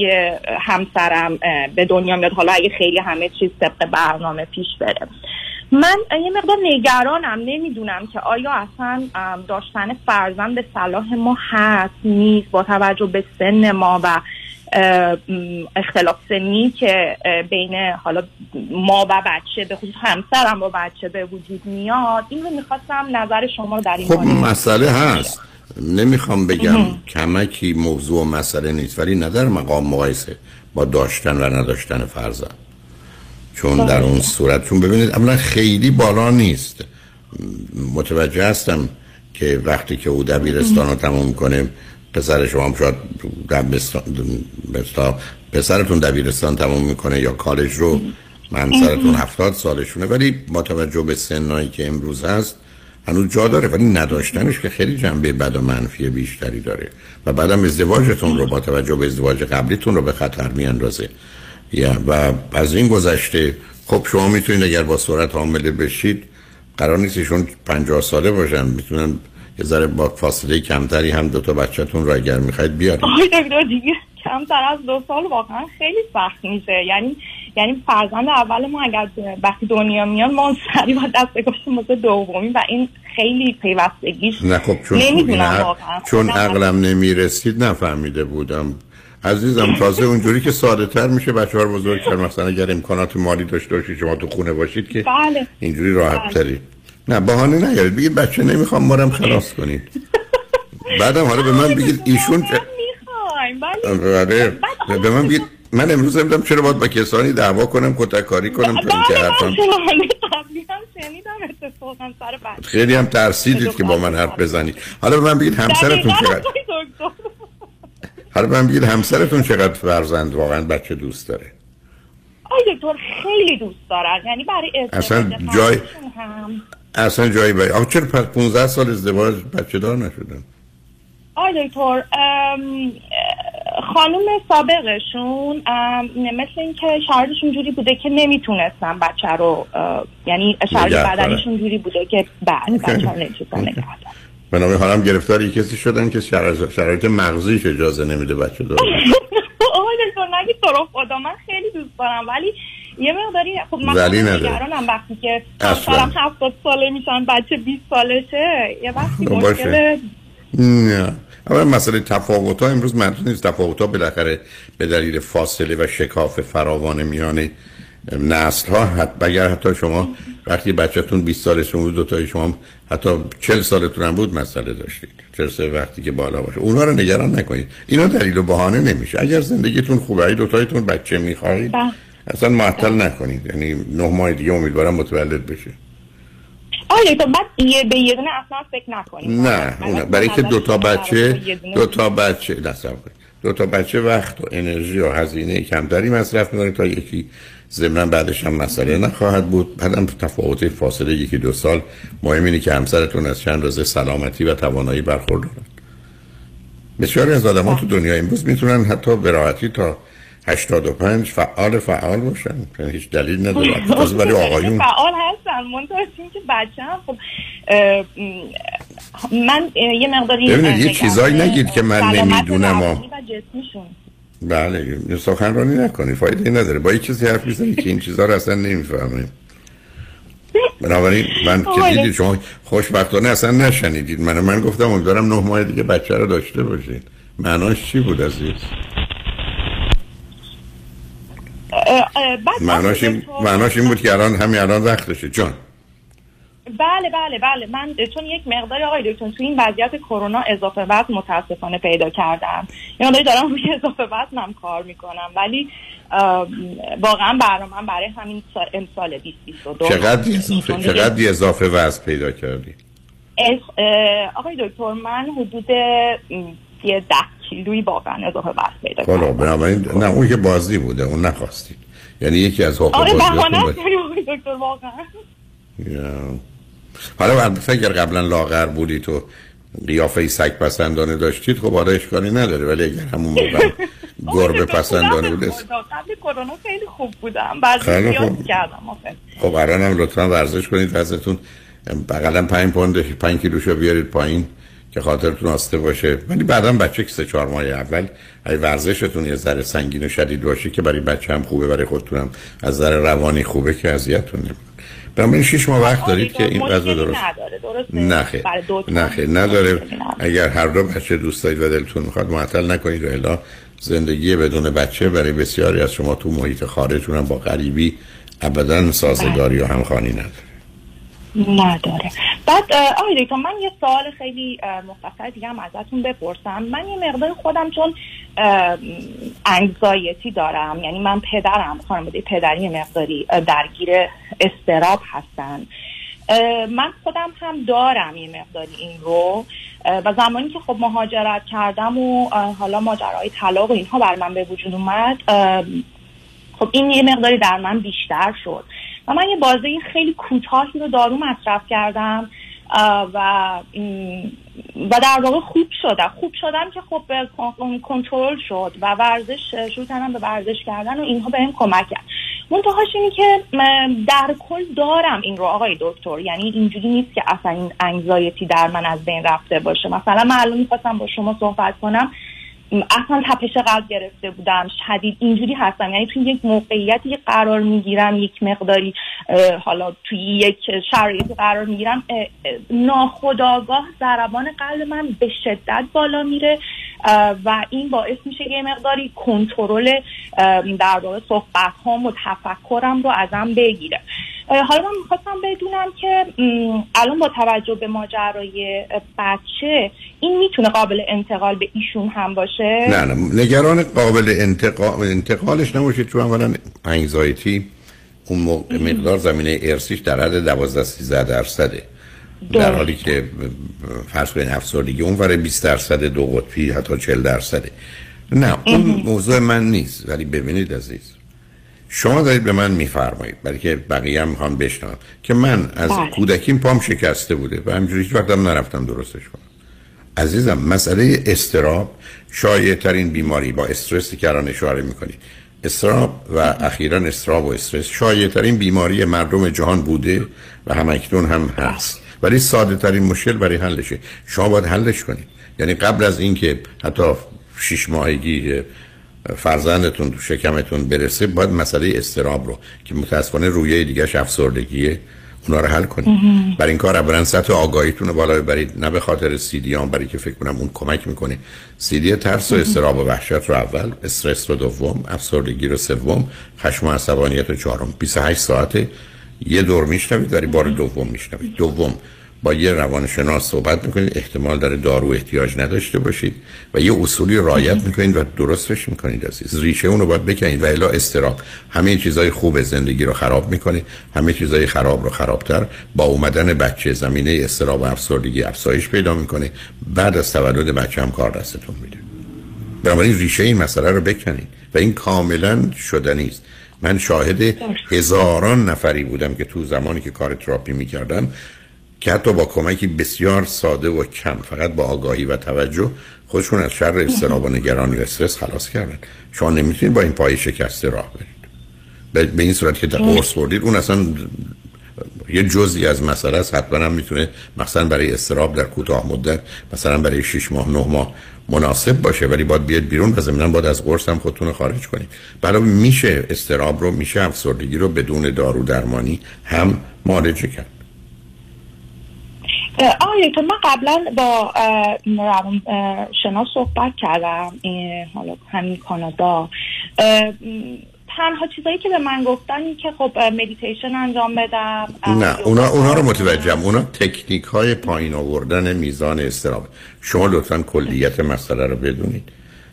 همسرم به دنیا میاد. حالا اگه خیلی همه چیز طبق برنامه پیش بره. من یه مقدار نگرانم. نمی‌دونم که آیا اصلا داشتن فرزند به صلاح ما هست نیست؟ با توجه به سن ما و اختلاف سنی که بین حالا ما و بچه به خصوص همسرم با بچه به وجود میاد. این رو می‌خواستم نظر شما رو در این خب مسئله هست. نمی‌خوام بگم کمکی موضوع و مسئله نیست ولی نه در مقام مقایسه با داشتن و نداشتن فرزند. چون در اون صورت چون ببینید اولا خیلی بالا نیست. متوجه هستم که وقتی که او دبیرستان رو تموم کنه پسر شما هم شاید دبستان بستا پسرتون دبیرستان تموم می‌کنه یا کالج رو؟ منظرتون هفتاد سالشونه ولی با توجه به سنایی که امروز هست هنوز جا داره ولی نداشتنش که خیلی جنبه بد و منفی بیشتری داره. و بعدم ازدواجتون رو با توجه به ازدواج قبلیتون رو به خطر میاندازه. یا و از این گذشته خب شما می‌تونید اگر با سرعت حامله بشید قرار نیست ایشون 50 ساله باشن. می‌تونن یه ذره با فاصله کمتری هم دو تا بچه‌تون رو اگر می‌خواید بیارید. آقای دکتر دیگه کمتر از دو سال واقعا خیلی سخت میشه. یعنی یعنی فرزند اول ما اگر وقتی دنیا میان ما سری با دست بکشیم واسه دومی و این خیلی پیوستگیش نه خب چون نمی‌دونم واقعا. چون عقلم نمی‌رسید نفهمیده بودم. عزیزم تازه اونجوری که ساده تر میشه بچه ها بزرگ کرد مثلا اگر امکانات مالی داشته باشید شما تو خونه باشید که بله. اینجوری راحت بله. تری. نه بهانه نیارید. بگید بچه نمی‌خوام مارم خلاص کنید. بعدم حالا به من بگید ایشون چه- بله. به من بگید من امروز نمی‌دونم چرا باید با کسانی دعوا کنم کتک کاری کنم تا اینکه بله حرفم هم خیلی هم ترسیدید که با من حرف بزنید. حالا به من بگید همسرتون چقدر. حالا به من بگید همسرتون چقدر فرزند واقعا بچه دوست داره؟ آقای دکتر خیلی دوست دارن. یعنی برای اصلا جای- هم. اصلا جایی باید آخه چرا پس 15 سال ازدواج بچه دار نشدن؟ آقای دکتر ام، خانم سابقشون مثل اینکه شرایطشون جوری بوده که نمی‌تونستن بچه رو یعنی شرایط. بدنشون جوری بوده که بعد. بچه رو نمی‌تونستن نام حالم گرفتار کسی شدن که شرایط, مغزیش اجازه نمیده بچه دار آقای دکتر نگید تو رو خدا من خیلی دوست دارم ولی یه مقداری خب من. نگرانم وقتی که. همسرم هفتاد ساله میشن بچه 20 سالشه یه وقتی خب. مشکل نه. اما مسئله تفاوت ها امروز منطقی نیست. تفاوت ها بالاخره به دلیل فاصله و شکاف فراوان میان نسل ها حت اگر حتی شما وقتی بچهتون 20 سالشون بود دو تای شما حتی 40 سالتون هم بود مسئله داشتید. چه سه وقتی که بالا باشه. اونها رو نگران نکنید. اینا دلیل و بهانه نمیشه. اگر زندگیتون خوبه اگه دو تایتون بچه می‌خواهید بله. اصلا معطل نکنید. یعنی نه ماه دیگه امیدوارم متولد بشه. آقای دکتر بعد یه به یه دونه اصلا فکر نکنیم. نه اون برای که دو تا بچه دو تا بچه نصب دو تا بچه وقت و انرژی و هزینه کمتری مصرف می‌کنه تا یکی ضمن بعدش هم مسئله نخواهد بود. بعدم تفاوت فاصله یکی دو سال. مهم اینه که همسرتون از چند روزه سلامتی و توانایی برخوردارن بسیاری از آدم ها تو دنیا امروز می‌تونن حتی به راحتی تا 85 فعال فعال باشن. یعنی هیچ دلیل نداره. تازه برای آقایون. فعال هستن منتها این که بچه هم خب من یه مقداری ببینید، یه چیزایی نگید که من نمی‌دونم، بله سخنرانی نکنی فایده نداره. با یه چیزی حرف می‌زنی که این چیزها رو اصلا نمی‌فهمه بنابراین من که آره. دیدید شما خوشبختانه اصلا نشنیدید من من گفتم امیدوارم نه ماه دیگه بچه رو داشته باشید. معناش چی بود عزیز معناش این, معناش این بود که الان همین الان وقتشه. جان. بله بله بله. من چون یک مقداری آقای دکتر تو این وضعیت کرونا اضافه وزن متاسفانه پیدا کردم. یه مقداری دارم روی اضافه وزنم کار می‌کنم. ولی واقعا برنامه برای همین سال امسال 2022 چقدر اضافه چقدر اضافه وزن پیدا کردی؟ آقای دکتر من حدود یه ده کیلویی واقعا اضافه وزن پیدا کردم حالا بنابراین نه اون که بازی بوده اون نخواستید یعنی یکی از حقوق آره بهانه دکتر واقعا. حالا اگر قبلا لاغر بودید تو قیافه سگ پسندانه داشتید؟ خب آره اشکالی نداره ولی اگر همون موقع گربه پسندانه بود قبل کرونا خیلی خوب بودم زیاد خوب. کردم خب الان هم لطفا ورزش کنید وزنتون بقلا پنج پوند پنج کیلوشو بیارید پایین. که خاطرتون آسته باشه. ولی بعدا بچه که سه چهار ماه اول اگه ورزشتون یه ذره سنگین و شدید باشه که برای بچه هم خوبه برای خودتون هم از نظر روانی خوبه که اذیتتون نمی‌کنه. بنابراین شش ماه وقت دارید که این وضع درست نه خیر. نداره. اگر هر دو بچه دوست دارید و دلتون می‌خواد معطل نکنید و الا زندگی بدون بچه برای بسیاری از شما تو محیط خارجتون هم با غریبی ابدا سازگاری و همخوانی نداره. نداره. بعد آقای دکتر من یه سوال خیلی مختصر دیگه هم ازتون بپرسم. من یه مقدار خودم چون انگزایتی دارم یعنی من پدرم خانواده پدری مقداری درگیر استراب هستن. من خودم هم دارم یه مقداری این رو. و زمانی که خب مهاجرت کردم و حالا ماجرای طلاق و اینها بر من به وجود اومد خب این یه مقداری در من بیشتر شد. و من یه بازه خیلی کوتاهی رو دارو مصرف کردم و و در واقع خوب شدم. خوب شدم که خب به کن- کنترل شد و ورزش شروع کردم به ورزش کردن و اینها بهم کمک کرد. منتهاش اینه که در کل دارم این رو آقای دکتر. یعنی اینجوری نیست که اصلا این انگزایتی در من از بین رفته باشه. مثلا من الان می‌خواستم با شما صحبت کنم. اصلا تپش قلب گرفته بودم شدید اینجوری هستم. یعنی توی یک موقعیتی قرار می‌گیرم یک مقداری حالا توی یک شرایطی قرار می‌گیرم ناخداگاه ضربان قلب من به شدت بالا میره. و این باعث میشه یه مقداری کنترل در واقع صحبت هم و تفکرم رو ازم بگیره. حالا من می‌خواستم بدونم که الان با توجه به ماجرای بچه این می‌تونه قابل انتقال به ایشون هم باشه؟ نه نه. نگران قابل انتقال انتقالش نباشید. چون اولا انگزایتی اون مقدار زمینه ارسیش در حد 12 13 درصده. در حالی که فرض کنید افسردگی اون ور 20 درصد دو قطبی حتی 40 درصده. نه اون موضوع من نیست. ولی ببینید عزیز شما دارید به من میفرمایید برای که بقیه هم می‌خوان بشنوم که من از بله. کودکیم پام شکسته بوده و همجوری هیچ وقتم نرفتم درستش کنم. عزیزم مسئله استراب شایع ترین بیماری با استرسی که الان اشاره می‌کنید. استراب و اخیرا استراب و استرس شایع ترین بیماری مردم جهان بوده و همکنون هم هست. ولی ساده ترین مشکل برای حلشه شما باید حلش کنید. یعنی قبل از اینکه حتی شش ماهگی فرزندتون تو شکمتون برسه باید مسئله استراب رو که متاسفانه رویه دیگهش افسردگیه اونا رو حل کنید. برای این کار اولا سطح آگاهیتون رو بالا ببرید. نه به خاطر سی هم برای که فکر کنم اون کمک می‌کنه. سی دی ترس و استراب و وحشت رو اول استرس رو دوم افسردگی رو سوم خشم و عصبانیت رو چهارم. 28 ساعته یه دور میشنوید ولی بار دوم میشنوید. دوم با یه روانشناس صحبت می‌کنید احتمال داره دارو احتیاج نداشته باشید و یه اصولی رعایت می‌کنید و درستش می‌کنید عزیز. ریشه اون رو باید بکنید و الا استراب. همه چیزای خوب زندگی رو خراب می‌کنه همه چیزای خراب رو خرابتر. با اومدن بچه زمینه استراب و افسردگی افزایش پیدا می‌کنه. بعد از تولد بچه هم کار دستتون میده. بنابراین ریشه این مسئله رو بکنید و این کاملا شدنی است. من شاهد هزاران نفری بودم که تو زمانی که کار تراپی می‌کردم که حتی با کمکی بسیار ساده و کم فقط با آگاهی و توجه خودشون از شر استراب و نگرانی و استرس خلاص کردن. شما نمی‌تونید با این پای شکسته راه برید. به- این صورت که در قرص بردید اون اصلا یه جزئی از مسئله است. حتما هم می‌تونه مثلا برای استراب در کوتاه مدت مثلا برای 6 ماه 9 ماه مناسب باشه. ولی باید بیاد بیرون و ضمنا باید از قرص هم خودتون رو خارج کنید. برای میشه استراب رو میشه افسردگی رو بدون دارو درمانی هم معالجه کرد. آقای دکتر من قبلا با شناس صحبت کردم. حالا همین کانادا. تنها چیزایی که به من گفتن این که خب مدیتیشن انجام بدم. نه اونا اونا رو متوجهم. اونا تکنیک های پایین آوردن میزان اضطراب. شما لطفا کلیت مسئله رو بدونید.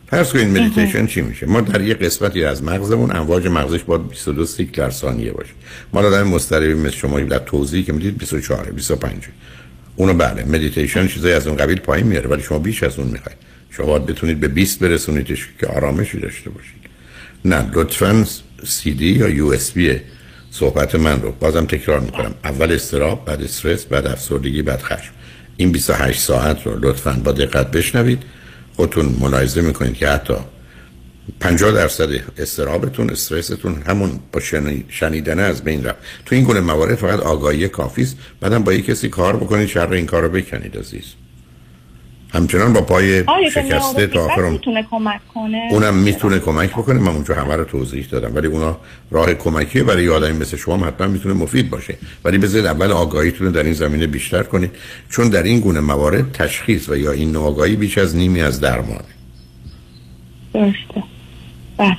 فرض کنید مدیتیشن چی میشه؟ ما در یه قسمتی از مغزمون امواج مغزش باید 22 سیکل در ثانیه باشه. ما آدم مضطربی مثل شما در توضیحی که می‌دید 24 25 اونو بله مدیتیشن چیزایی از اون قبیل پایین میاره ولی شما بیش از اون می‌خواید. شما باید بتونید به 20 برسونیدش که آرامشی داشته باشید. نه لطفا سی دی یا یو اس بی صحبت من رو. بازم تکرار می‌کنم. اول اضطراب بعد استرس بعد افسردگی بعد خشم. این 28 ساعت رو لطفا با دقت بشنوید. خودتون ملاحظه می‌کنید که حتی 50 درصد اضطرابتون استرستون همون با شنیدن از بین رفت. تو این گونه موارد فقط آگاهی کافی است بعدم با یک کسی کار بکنید شر این کار رو بکنید عزیز. همچنان با پای شکسته تا آخر می‌تونه کمک کنه؟ اونم می‌تونه کمک بکنه. من اونجا همه رو توضیح دادم. ولی اونا راه کمکیه. برای آدمی مثل شما حتما می‌تونه مفید باشه. ولی بذارید اول آگاهیتون رو در این زمینه بیشتر کنید. چون در این گونه موارد تشخیص و یا این آگاهی بیش از نیمی از درمانه درسته. بله.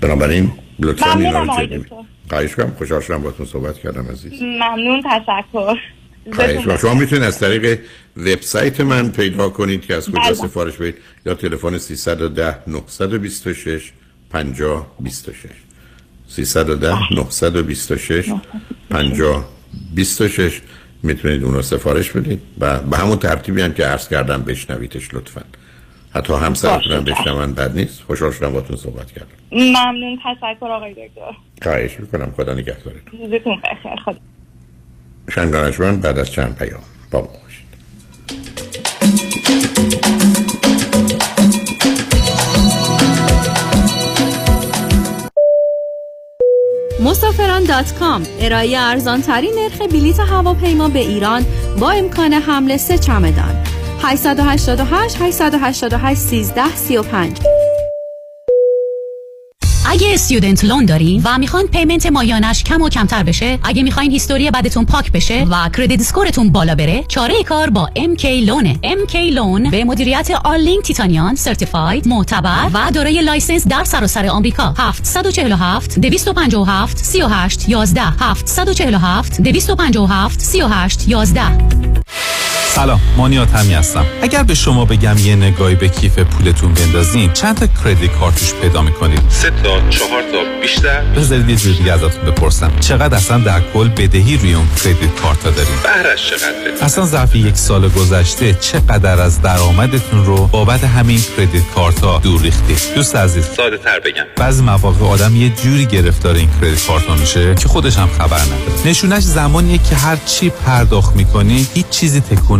بنابراین لطفا اینا رو. خواهش کنم خوشحال شدم باهاتون صحبت کردم عزیز. ممنون. تشکر. کنم. شما می‌تونید از طریق وبسایت من پیدا کنید که از کجا بله. سفارش بدید یا تلفن 310 926 50 26 310 926 50 26 می‌تونید اون رو سفارش بدید و به همون ترتیبی هم که عرض کردم بشنویدش لطفا. حتی همسرتون هم. بشنون بد نیست. خوشحال شدم باتون صحبت کردم. ممنون. تشکر آقای دکتر. خواهش می‌کنم. خدا نگهدارتون. روزتون بخیر. خدا شنگانشمن بعد از چند پیام. با ما باشید. مسافران دات کام ارائه ارزان ترین نرخ بلیت هواپیما به ایران با امکان حمل سه چمدان. 888 888 13 35 اگه student loan دارین و می‌خوان payment ماهیانه‌ش کم و کمتر بشه اگه می‌خواین history بدتون پاک بشه و credit score تون بالا بره چاره کار با MK Loan ه MK Loan به مدیریت آلینگ تیتانیان certified معتبر و دارای license در سراسر آمریکا. 747 257 38 11 747 257 38 11 سلام مانیات همی هستم. اگر به شما بگم یه نگاهی به کیف پولتون بندازین چند تا کردیت کارتوش پیدا می‌کنید؟ سه تا چهار تا بیشتر؟ بذارید یه جور دیگه ازتون بپرسم. چقدر اصلا در کل بدهی روی اون کردیت کارت ها دارید بهرش چقدره اصلا ظرف یک سال گذشته چقدر از درآمدتون رو بابت همین کردیت کارت ها دور ریختید؟ دوست عزیز. ساده تر بگم. بعضی مواقع آدم یه جوری گرفتار این کردیت کارت ها میشه که خودش هم خبر نداره. نشونش زمانیه که هر چی پرداخت می‌کنی هیچ چیزی تکون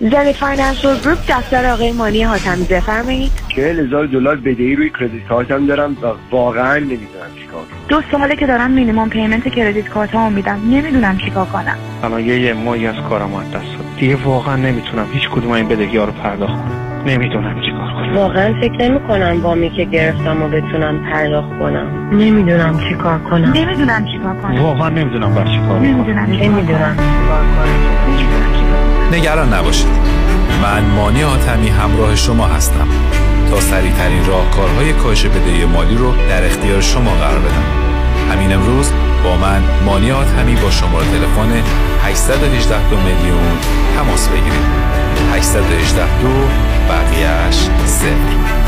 زنی Financial Group دفتر آقای مانی حاتمی بفرمایید. چهل هزار دلار بدهی روی credit card م دارم و واقعا نمی‌دونم چیکار کنم. دو ساله که دارم minimum payment credit card ها میدم. نمی‌دونم چیکار کنم. الان یه یه ماهی از کارم از دست داد دیگه واقعا نمی‌تونم هیچ کدوم این بدهی ها رو پرداخت کنم. نمی‌دونم چیکار کنم. واقعا فکر نمی کنم وامی که گرفتم و بتونم پرداخت کنم. نمی‌دونم چیکار کنم. نمی‌دونم چیکار کنم. واقعا نمی‌دونم بر چی کار کنم. نمی‌دونم نمی‌دونم نگران نباشید. من مانی حاتمی همراه شما هستم تا سریع ترین راهکارهای کاهش بدهی مالی رو در اختیار شما قرار بدم. همین امروز با من مانی حاتمی با شماره تلفن 818 دو میلیون تماس بگیرید. 818 دو بقیهش صفر.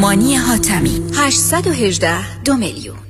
مانی حاتمی 818 دو میلیون.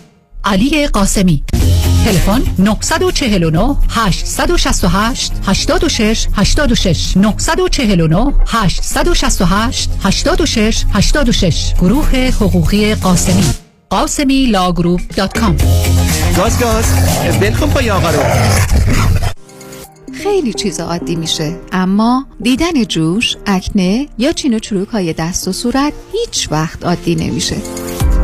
علی قاسمی. تلفن 949 868 86 86 949 868 86 86 گروه حقوقی قاسمی. قاسمی Law Group dot com. گاز گاز. ول کن پای آقا رو. خیلی چیز عادی میشه اما دیدن جوش، اکنه یا چین و چروک های دست و صورت هیچ وقت عادی نمیشه.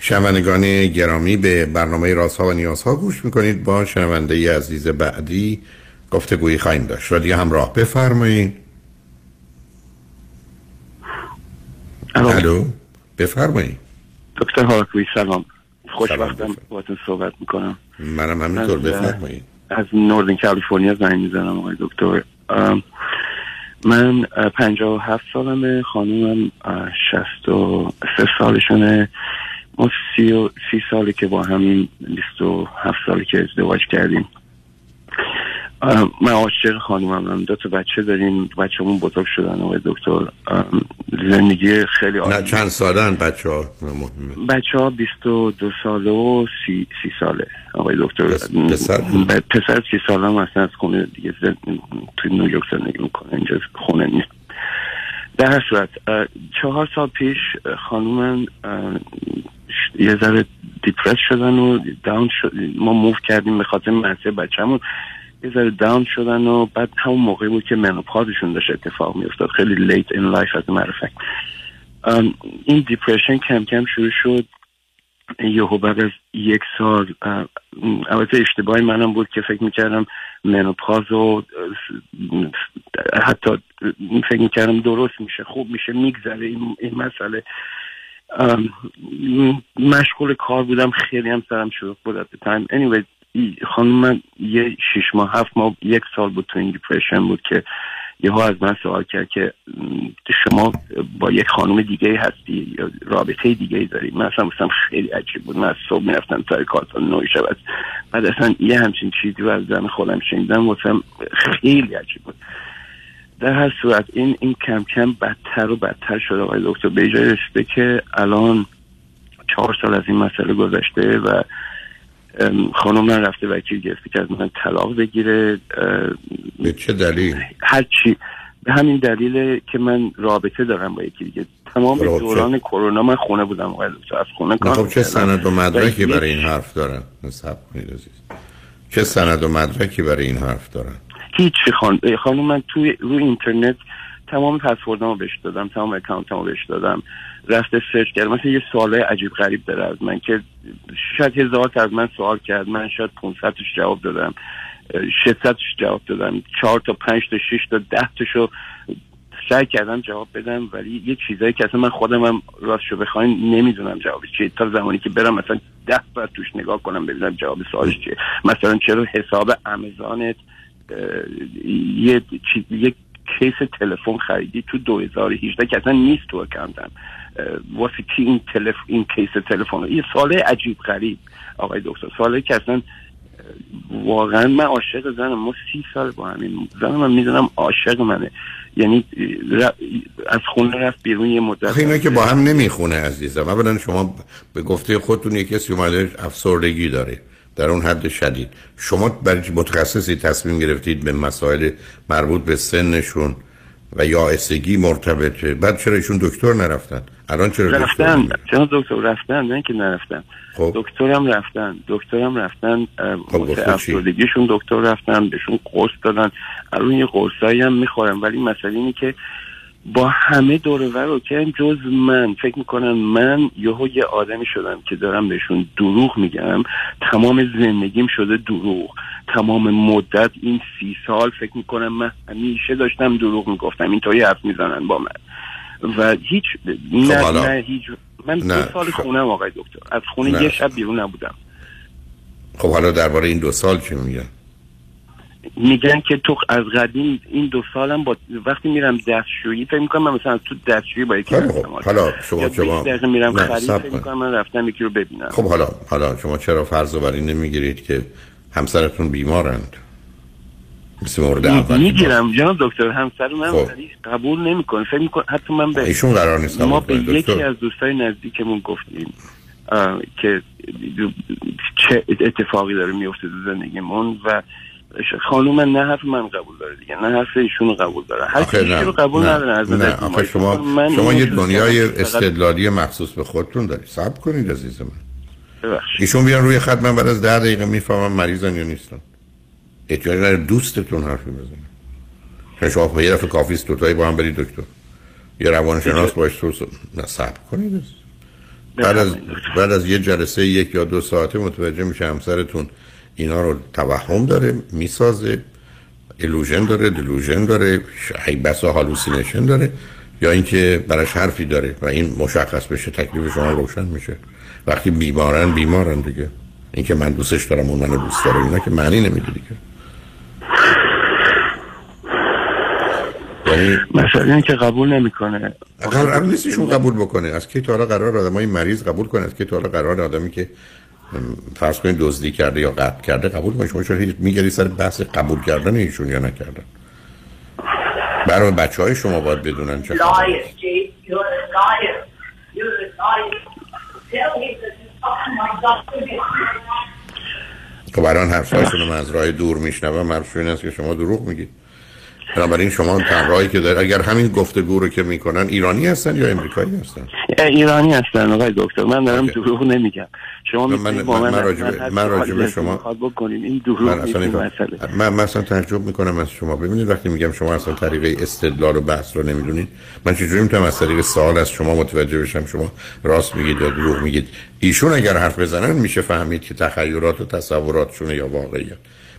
شنوندگان گرامی به برنامه رازها و نیازها گوش می‌کنید. با شنونده عزیز بعدی گفتگویی خواهیم داشت. و دیگه همراه بفرمایید. الو. بفرمایید. دکتر هاکوی سلام. خوشبختم باهاتون صحبت می‌کنم. منم همینطور. بفرمایید. از نوردن کالیفرنیا زنگ می‌زنم آقای دکتر. من پنجاه و هفت سالمه خانومم شست و سه سالشونه. ما سی, و سی سالی که با همین بیست و هفت سالی که ازدواج کردیم. من عاشق خانومم هم. دو تا بچه داریم. بچه‌مون بزرگ شدن آقای دکتر. زندگی خیلی نه چند سالن بچه ها بچه ها بیست و دو ساله و سی, سی ساله. آقای دکتر پسر پسر سی ساله هم اصلا از خونه دیگه زن... توی نیویورک زندگی می‌کنه. اینجا خونه نیست. در هر صورت چهار سال پیش خانومم یه ذره depressed شدن و down شد. ما move کردیم به خاطر مسئله بچه‌مون. یه ذره down شدن و بعد همون موقعی بود که menopause شون داشت اتفاق میافتاد. خیلی late in life as a matter of fact این depression کم کم شروع شد. یهو بعد از یک سال البته اشتباهی منم بود که فکر می‌کردم منوپاز و حتی فکر می‌کردم درست میشه خوب میشه میگذره این, مسئله. مشغول کار بودم خیلی هم سرم شروع بود at anyway خانم من یه شیش ماه هفت ماه یک سال بود تو این دیپریشن بود که یهو از من سوال کرد که شما با یک خانم دیگه هستی یا رابطه دیگه داری؟ من اصلا مثلا خیلی عجیب بود. من از صبح می‌رفتم سر کار تا نه شب بعد اصلا یه همچین چیزی رو از زن خودم شنیدم. واسم خیلی عجیب بود. در هر صورت این این کم کم بدتر و بدتر شده آقای دکتر به رسیده که الان چهار سال از این مسئله گذشته و خانم من رفته وکیل گرفته که از من طلاق بگیره به چه دلیل؟ هر چی. به همین دلیل که من رابطه دارم با یکی دیگه. تمام رابطه. دوران کرونا من خونه بودم آقای دکتر. از خونه کار خب چه. سند و مدرکی برای این حرف دارن؟ نصب کنید عزیز. چه سند و مدرکی برای این حرف دارن؟ هیچی خان... خانم من توی رو اینترنت تمام پسوردامو بهش دادم تمام اکانتمو بهش دادم. رفته سرچ کرد. مثلا یه سوال عجیب غریب داره از من که شاید هزار از من سوال کرد. من شاید 500 تاش جواب دادم. 600 جواب دادم. چهار تا پنج تا شش تا ده تاشو سعی کردم جواب بدم ولی یه چیزایی که اصلا من خودم هم راستشو بخواین نمی‌دونم جوابش چیه. تا زمانی که برم مثلا ده بار توش نگاه کنم ببینم جواب سوالش چیه. مثلا چرا حساب امازونت اه، یه چیز یه case تلفن خریدی تو 2018 که اصلا نیست تو account م. واسه کی این تلف این case تلفن؟ یه سوال عجیب غریب آقای دکتر. سوالی که اصلا واقعا من عاشق زنم. ما سی سال با همین زنم من می‌دونم عاشق منه. یعنی از خونه رفت بیرون یه مدت. اینا که با هم نمی‌خونه عزیزم. اولا شما به گفته خودتون یه کسی اومده افسردگی داره. در اون حد شدید. شما برای متخصصی تصمیم گرفتید به مسائل مربوط به سنشون و یا اسگی مرتبطه. بعد چرا ایشون دکتر نرفتن؟ الان چرا رفتن؟ چرا دکتر؟ رفتن نه که نرفتن. خب. دکترم رفتن. دکترم رفتن خب،؟ افسردگیشون دکتر رفتن بهشون قرص دادن. الان یه قرصایی هم می‌خورم ولی مسئله اینه که با همه دور و بر اوکی جز من. فکر می‌کنم من یهو یه آدمی شدم که دارم بهشون دروغ میگم. تمام زندگیم شده دروغ. تمام مدت این سی سال فکر می‌کنم من همیشه داشتم دروغ می‌گفتم. اینطوری حرف می‌زنن با من. و هیچ نه حالا. نه هیچ من نه، دو سال خب. خونم آقای دکتر. از خونه نه. یه شب بیرون نبودم. خب حالا درباره این دو سال چی میگن؟ میگن که تو از قدیم این دو سالم با وقتی میرم دستشویی فکر می‌کنم من مثلا از تو دستشویی با یکی رفتم خب حالا شما شما 20 دقیقه میرم خرید فکر. می‌کنم من رفتم یکی رو ببینم خب حالا حالا شما چرا فرض بر این نمی‌گیرید که همسرتون بیمارند مثل مورد اول می‌گیرم جناب دکتر همسر من خب. قبول نمی‌کنه فکر می‌کنه حتی من به ایشون قرار نیست ما به یکی. از دوستای نزدیکمون گفتیم که چه اتفاقی داره میفته تو زندگیمون و خانوم نه حرف من قبول داره دیگه نه حرف ایشون قبول داره. هر چیزی رو قبول نداره از نه. آخه. شما من شما یه دنیای استدلالی مخصوص به خودتون دارید. صبر کنید عزیز من. ببخشید. ایشون بیان روی خط من بعد از ده دقیقه می‌فهمم مریضن یا نیستن. احتیاج نداره دوستتون حرفی بزنه شما به یه دفعه کافی است دوتایی با هم برید دکتر. یه روانشناس باش تو نه صبر کنید. بعد از بعد از یه جلسه یک یا دو ساعته متوجه میشه همسرتون اینا رو توهم داره می‌سازه illusion داره delusion داره بسا hallucination داره یا اینکه براش حرفی داره و این مشخص بشه تکلیف شما روشن میشه. وقتی بیمارن بیمارن دیگه. اینکه من دوستش دارم اون منو دوست داره اینا که معنی نمیده دیگه. یعنی مسئله اینه که قبول نمی‌کنه. قرار نیستشون قبول بکنه. از کی تا حالا قرار آدمای مریض قبول کنه از کی تا حالا قرار آدمی که فرض کنید دزدی کرده یا قتل کرده قبول کنه شما چرا میگری سر بحث قبول کردن ایشون یا نکردن؟ برای بچه های شما باید بدونن چه. خب الان حرفایشون رو من از راه دور میشنوم. حرفشون این است که شما دروغ میگید. بنابراین شما تنهایی که داره اگر همین گفتگو رو که می‌کنن ایرانی هستن یا امریکایی هستن؟ ایرانی هستن آقای دکتر من دارم دروغ نمیگم. شما من- من- با من من هر من سوالی شما- بکنین این دروغ من اصلا مسئله. من مثلا تعجب می‌کنم از شما. ببینید وقتی میگم شما اصلا طریقه استدلال و بحث رو نمی‌دونید من چجوری می‌تونم از طریق سوال از شما متوجه بشم؟ شما راست میگید یا دروغ میگید؟ ایشون اگر حرف بزنن میشه فهمید که تخیلات و تصوراتشونه یا واقعیت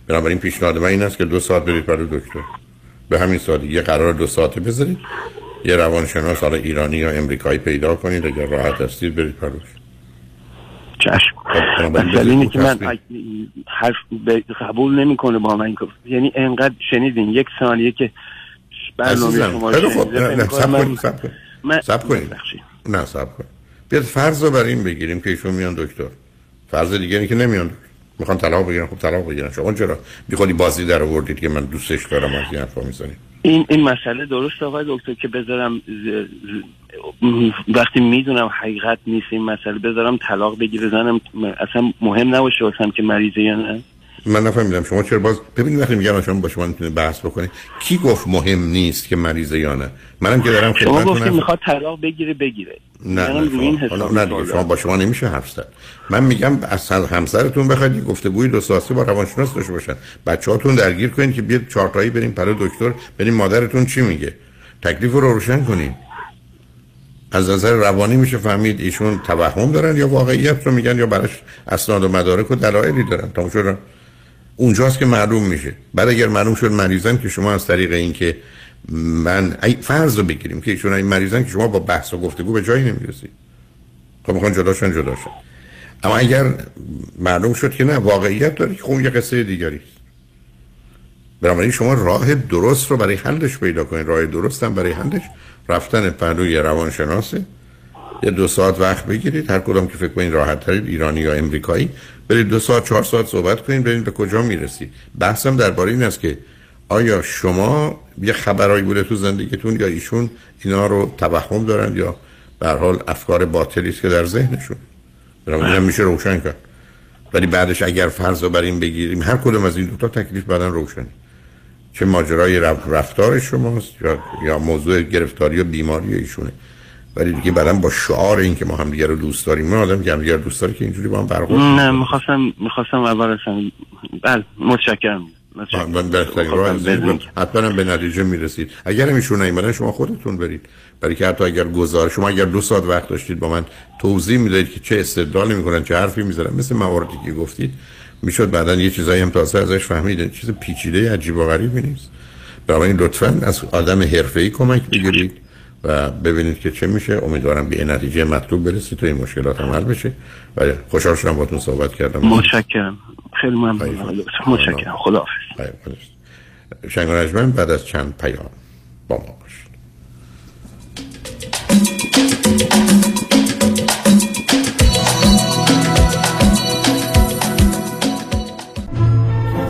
بنابراین پیشنهاد من این است که دو ساعت برید برای دکتر. به همین سادگی یه قرار دو ساعته بذارید یه روانشناس حالا ایرانی یا امریکایی پیدا کنید اگر راحت هستید برید پروش چشم. بنابراین مسئله اینه بذارید که من حرف قبول نمی‌کنه با من یعنی انقدر شنیدین یک ثانیه که برنامه شما رو سب من- کنید. سب نه سب کنید بیاد فرض رو بر این بگیریم که ایشون میان دکتر. فرض دیگه اینه که نمیان دکتر. می‌خوان طلاق بگیرن خب طلاق بگیرن. شما چرا میخوادی بازی در آوردید که من دوستش دارم از این حرفا می‌زنید این این مسئله درست آقای دکتر که بذارم ز- وقتی می‌دونم حقیقت نیست این مسئله بذارم طلاق بگیره زنم اصلا مهم نباشه واسم که مریضه یا نه. من نفهمیدم شما چرا باز ببینید وقتی میگم شما با شما می‌تونه بحث بکنید کی گفت مهم نیست که مریضه یا نه؟ منم که دارم شما خدمتتون گفتید هستم. می‌خواد طلاق بگیره بگیره. نه نه شما, نه دیگه شما با شما نمیشه حرف زد. من میگم از همسرتون بخواید یه گفتگوی دو ساعته با روانشناس داشته باشن. بچه‌هاتون درگیر کنید که بیاد چهارتایی بریم برای دکتر بریم مادرتون چی میگه؟ تکلیف رو روشن کنید از نظر روانی میشه فهمید ایشون توهم دارن یا واقعیت رو میگن یا براش اسناد و مدارک و دلایلی دارن. تمام شد. اونجاست که معلوم میشه. بعد اگر معلوم شد مریضن که شما از طریق اینکه من ای فرض رو بگیریم که ایشون مریضن که شما با بحث و گفتگو به جایی نمی‌رسید خب می‌خوان جداشن جداشن اما اگر معلوم شد که نه واقعیت داره که خب یه قصه دیگری بنابراین شما راه درست رو برای حلش پیدا کنید. راه درست برای حلش. رفتن پهلوی روانشناسه یه دو ساعت وقت بگیرید. هر کدام که فکر کنید راحت ترید ایرانی یا امریکایی برید دو ساعت چهار ساعت صحبت کنید ببینید به کجا می‌رسید بحثم درباره این است که آیا شما یه خبرایی بوده تو زندگیتون یا ایشون اینا رو توهم دارن یا به حال افکار باطلی است که در ذهنشون؟ بنابراین میشه روشن کرد. ولی بعدش اگر فرض رو بر این بگیریم هر کدوم از این دو تا تکلیف بعدا روشنه. چه ماجرای رفتار شماست یا یا موضوع گرفتاری و بیماری ایشونه. ولی دیگه بعدا با شعار این که ما هم دیگه رو دوست داریم من آدم که هم دیگه دوست داره که اینجوری با هم برخورد نه می‌خواستم می‌خواستم اول اصلا بله متشکرم. حتما به نتیجه می‌رسید. اگر ایشون نیومدن شما خودتون برید. برای که حتی اگر گزار شما اگر دو ساعت وقت داشتید با من توضیح می‌دادید که چه استدلالی می‌کنن چه حرفی می‌زنن. مثل مواردی که گفتید می‌شد بعدا یه چیزایی هم تازه ازش فهمید چیز پیچیده عجیب و غریبی نیست بنابراین لطفا از آدم حرفه‌ای کمک بگیرید. و ببینید که چه میشه. امیدوارم به نتیجه مطلوب برسید تا این مشکلات هم حل بشه. و خوشحال شدم باهاتون صحبت کردم. متشکرم. خیلی ممنون. متشکرم. خداحافظ شنگ بعد از چند پیام با ما باشید.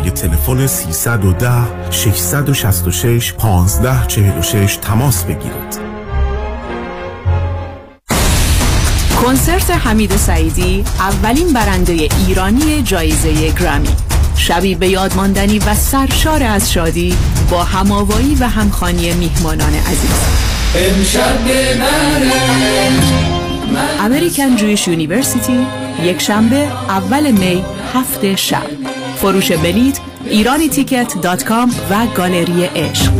تلفن 310 666 1546 تماس بگیرید. کنسرت حمید سعیدی اولین برنده ایرانی جایزه Grammy شبی به یاد ماندنی و سرشار از شادی با هماوایی و همخانی میهمانان عزیز. American Jewish University یک شنبه اول می هفت شب. فروش بلیت ایرانی Ticket dot com و گالری عشق.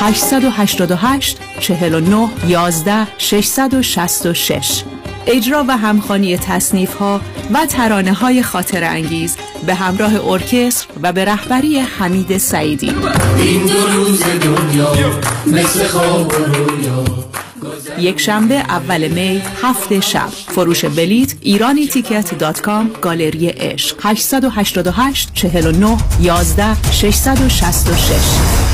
888 49 11 666 اجرا و همخانی تصنیف ها و ترانه های خاطر انگیز به همراه ارکستر و به رهبری حمید سعیدی. این دو روز دنیا مثل خواب رویا. یک شنبه اول می هفت شب. فروش بلیت ایرانی تیکت دات کام گالری عشق. 888 49 11 666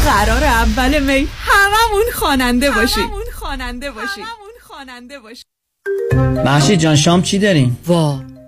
قرار اول می. هممون خواننده باشیم هممون خواننده باشیم هممون خواننده باشیم محشی جان شام چی داریم؟ وا.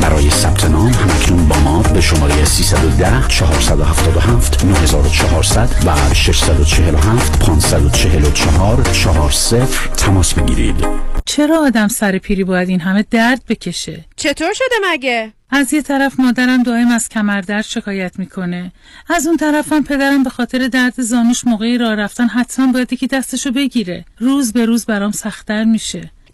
برای ثبت نام همکنون با ما به شماره 310 477 9400 و 647 544 40 تماس بگیرید. چرا آدم سر پیری باید این همه درد بکشه؟ چطور شده مگه؟ از یه طرف مادرم دائم از کمردرد شکایت می‌کنه. از اون طرفم پدرم به خاطر درد زانوش موقعی راه رفتن حتما باید یکی دستشو بگیره. روز به روز برام سختتر میشه.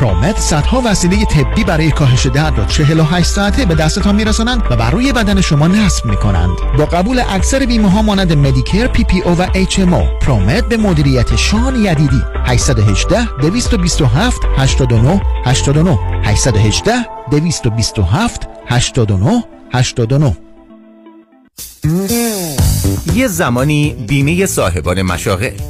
ProMed صدها وسیله طبی برای کاهش درد را 48 ساعته به دستتان میرسانند و بر روی بدن شما نصب می‌کنند. با قبول اکثر بیمه ها مانند مدیکر پی پی او و اچ ام او پرومت به مدیریت شان یدیدی. 818 227 89 89 818 227 89 89 یه زمانی بیمه صاحبان مشاغل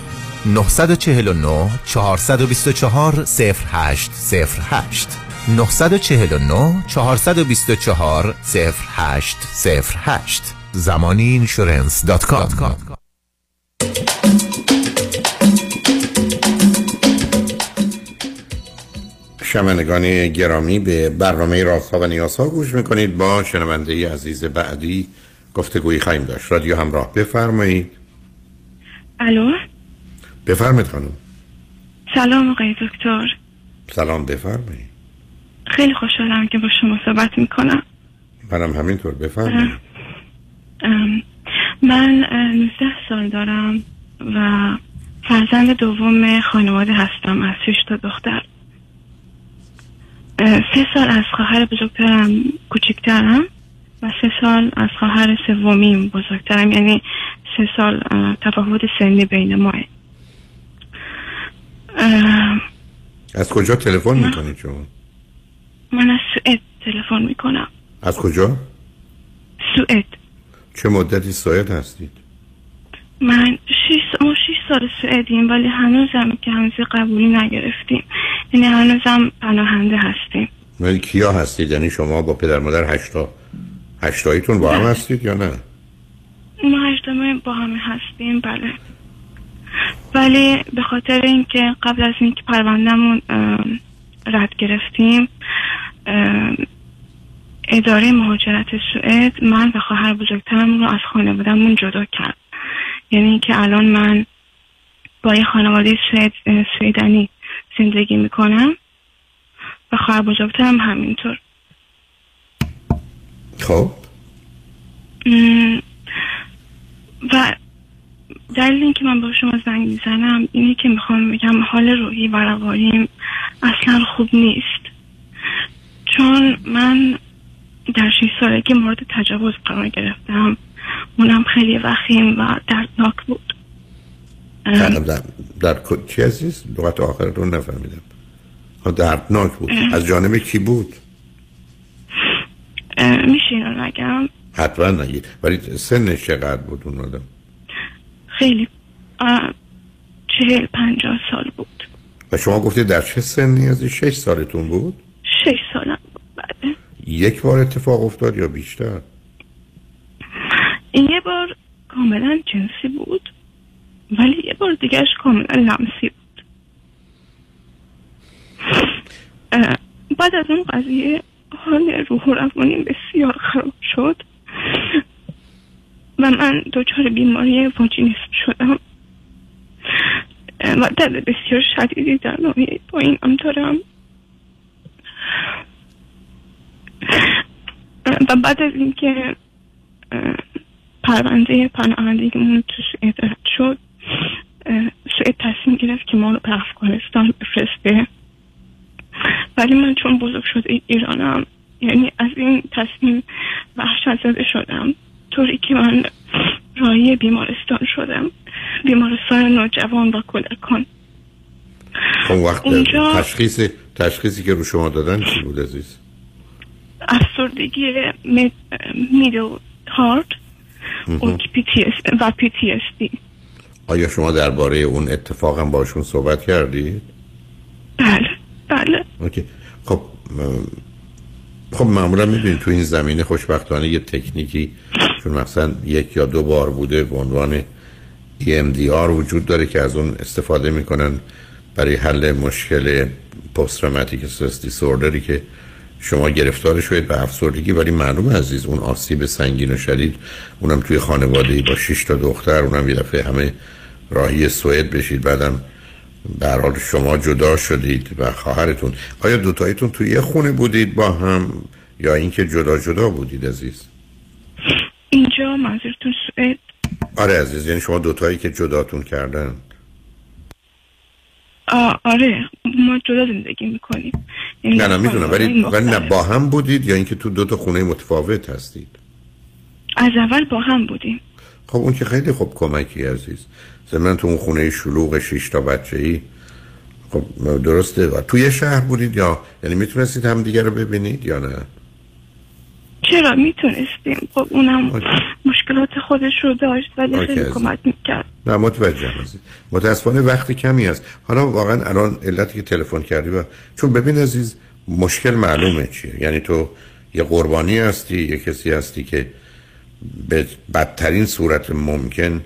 949 424 0808 949 424 0808 زمانی اینشورنس دات کام شمنگان گرامی به برنامه راست ها و نیاز ها گوش می‌کنید. با شنونده عزیز بعدی گفتگویی خواهیم داشت. رادیو همراه بفرمایید. الو؟ بفرمایید خانم. سلام آقای دکتر. سلام بفرمایید. خیلی خوشحالم که با شما صحبت می‌کنم. منم همینطور بفرمایید. من اه، 19 سال دارم و فرزند دوم خانواده هستم از شش تا دختر. سه سال از خواهر بزرگترم کوچکترم و سه سال از خواهر سومیم بزرگترم. یعنی سه سال تفاوت سنی بین ماه. اه، از کجا تلفن می‌کنید شما؟ من از سوئد تلفن می‌کنم. از کجا؟ سوئد. چه مدتی سوئد هستید؟ من شیش ما شیش سال سوئدیم ولی هنوزم که هنوز قبولی نگرفتیم. یعنی هنوزم پناهنده هستیم. ولی کیا هستید؟ یعنی شما با پدر مادر هشتا هشتاییتون با هم هستید یا نه؟ ما هشتمه با همه هستیم بله. ولی به خاطر اینکه قبل از اینکه پروندهمون رد گرفتیم اداره مهاجرت سوئد من و خواهر بزرگترم رو از خانوادهمون جدا کرد. یعنی اینکه الان من با یه خانواده سوئد اه، سوئدنی زندگی می‌کنم و خواهر بزرگترم همینطور. خب. و دلیل اینکه من با شما زنگ می‌زنم اینه که می‌خوام بگم حال روحی و روانیم اصلا خوب نیست. چون من در شیش سالگی مورد تجاوز قرار گرفتم. اونم خیلی وخیم و دردناک بود. در, در, در ک- چی عزیز؟ لغت آخر رو نفهمیدم. دردناک بود. از جانب کی بود؟ میشه اینو نگم؟ حتما نگید. ولی سنش چقدر بود اون آدم؟ خیلی چهل پنجاه سال بود و شما گفتید در چه سنی از شش سالتون بود؟ شش سالم بود بله یک بار اتفاق افتاد یا بیشتر؟ این یه بار کاملا جنسی بود ولی یه بار دیگهش کاملا لمسی بود بعد از اون قضیه حال روح و بسیار خراب شد و من دچار بیماری واجینیسم شدم. و درد بسیار شدیدی در ناحیه پایینم دارم. و بعد از اینکه پرونده پناهندگیمون سوئد رد شد سوئد تصمیم گرفت که ما رو به افغانستان بفرسته. ولی من چون بزرگ شده ایرانم یعنی از این تصمیم وحشت زده شدم. طوری که من راهی بیمارستان شدم. بیمارستان نوجوان و کودکان. اون وقت اونجا- تشخیص تشخیصی که رو شما دادن چی بود عزیز؟ افسردگی می- میدل هارت مهم. PTSD و PTSD آیا شما درباره اون اتفاقم باشون صحبت کردید بله بله. اوکی. خب خب معمولا می‌دونید تو این زمینه خوشبختانه یه تکنیکی چون مثلا یک یا دو بار بوده به عنوان EMDR وجود داره که از اون استفاده می‌کنن برای حل مشکل پست تروماتیک استرس دیسوردری که شما گرفتار شدید به افسردگی. ولی معلوم عزیز اون آسیب سنگین و شدید اونم توی خانواده با 6 تا دختر اونم یه دفعه همه راهی سوئد بشید. بعدم به حال شما جدا شدید و خواهرتون. آیا دوتاییتون توی یه خونه بودید با هم یا اینکه جدا جدا بودید عزیز؟ اینجا منظورتون سوئد آره عزیز یعنی شما دوتایی که جداتون کردن. آره ما جدا زندگی می‌کنیم. نه نه می‌دونم ولی ولی نه با هم بودید یا اینکه تو دو تا خونه متفاوت هستید؟ از اول با هم بودیم. خب اون که خیلی خوب کمکی عزیز. من تو اون خونه شلوغ شش تا بچه ای خب درسته. و توی شهر بودید یا یعنی می‌تونستید هم دیگه رو ببینید یا نه؟ چرا می‌تونستیم؟ خب اونم مشکلات خودش رو داشت ولی خیلی. کمک می‌کرد. نه متوجهم عزیز متاسفانه وقتی کمی هست. حالا واقعا الان علتی که تلفن کردی و چون ببین عزیز مشکل معلومه چیه. یعنی تو یه قربانی هستی یه کسی هستی که به بدترین صورت ممکن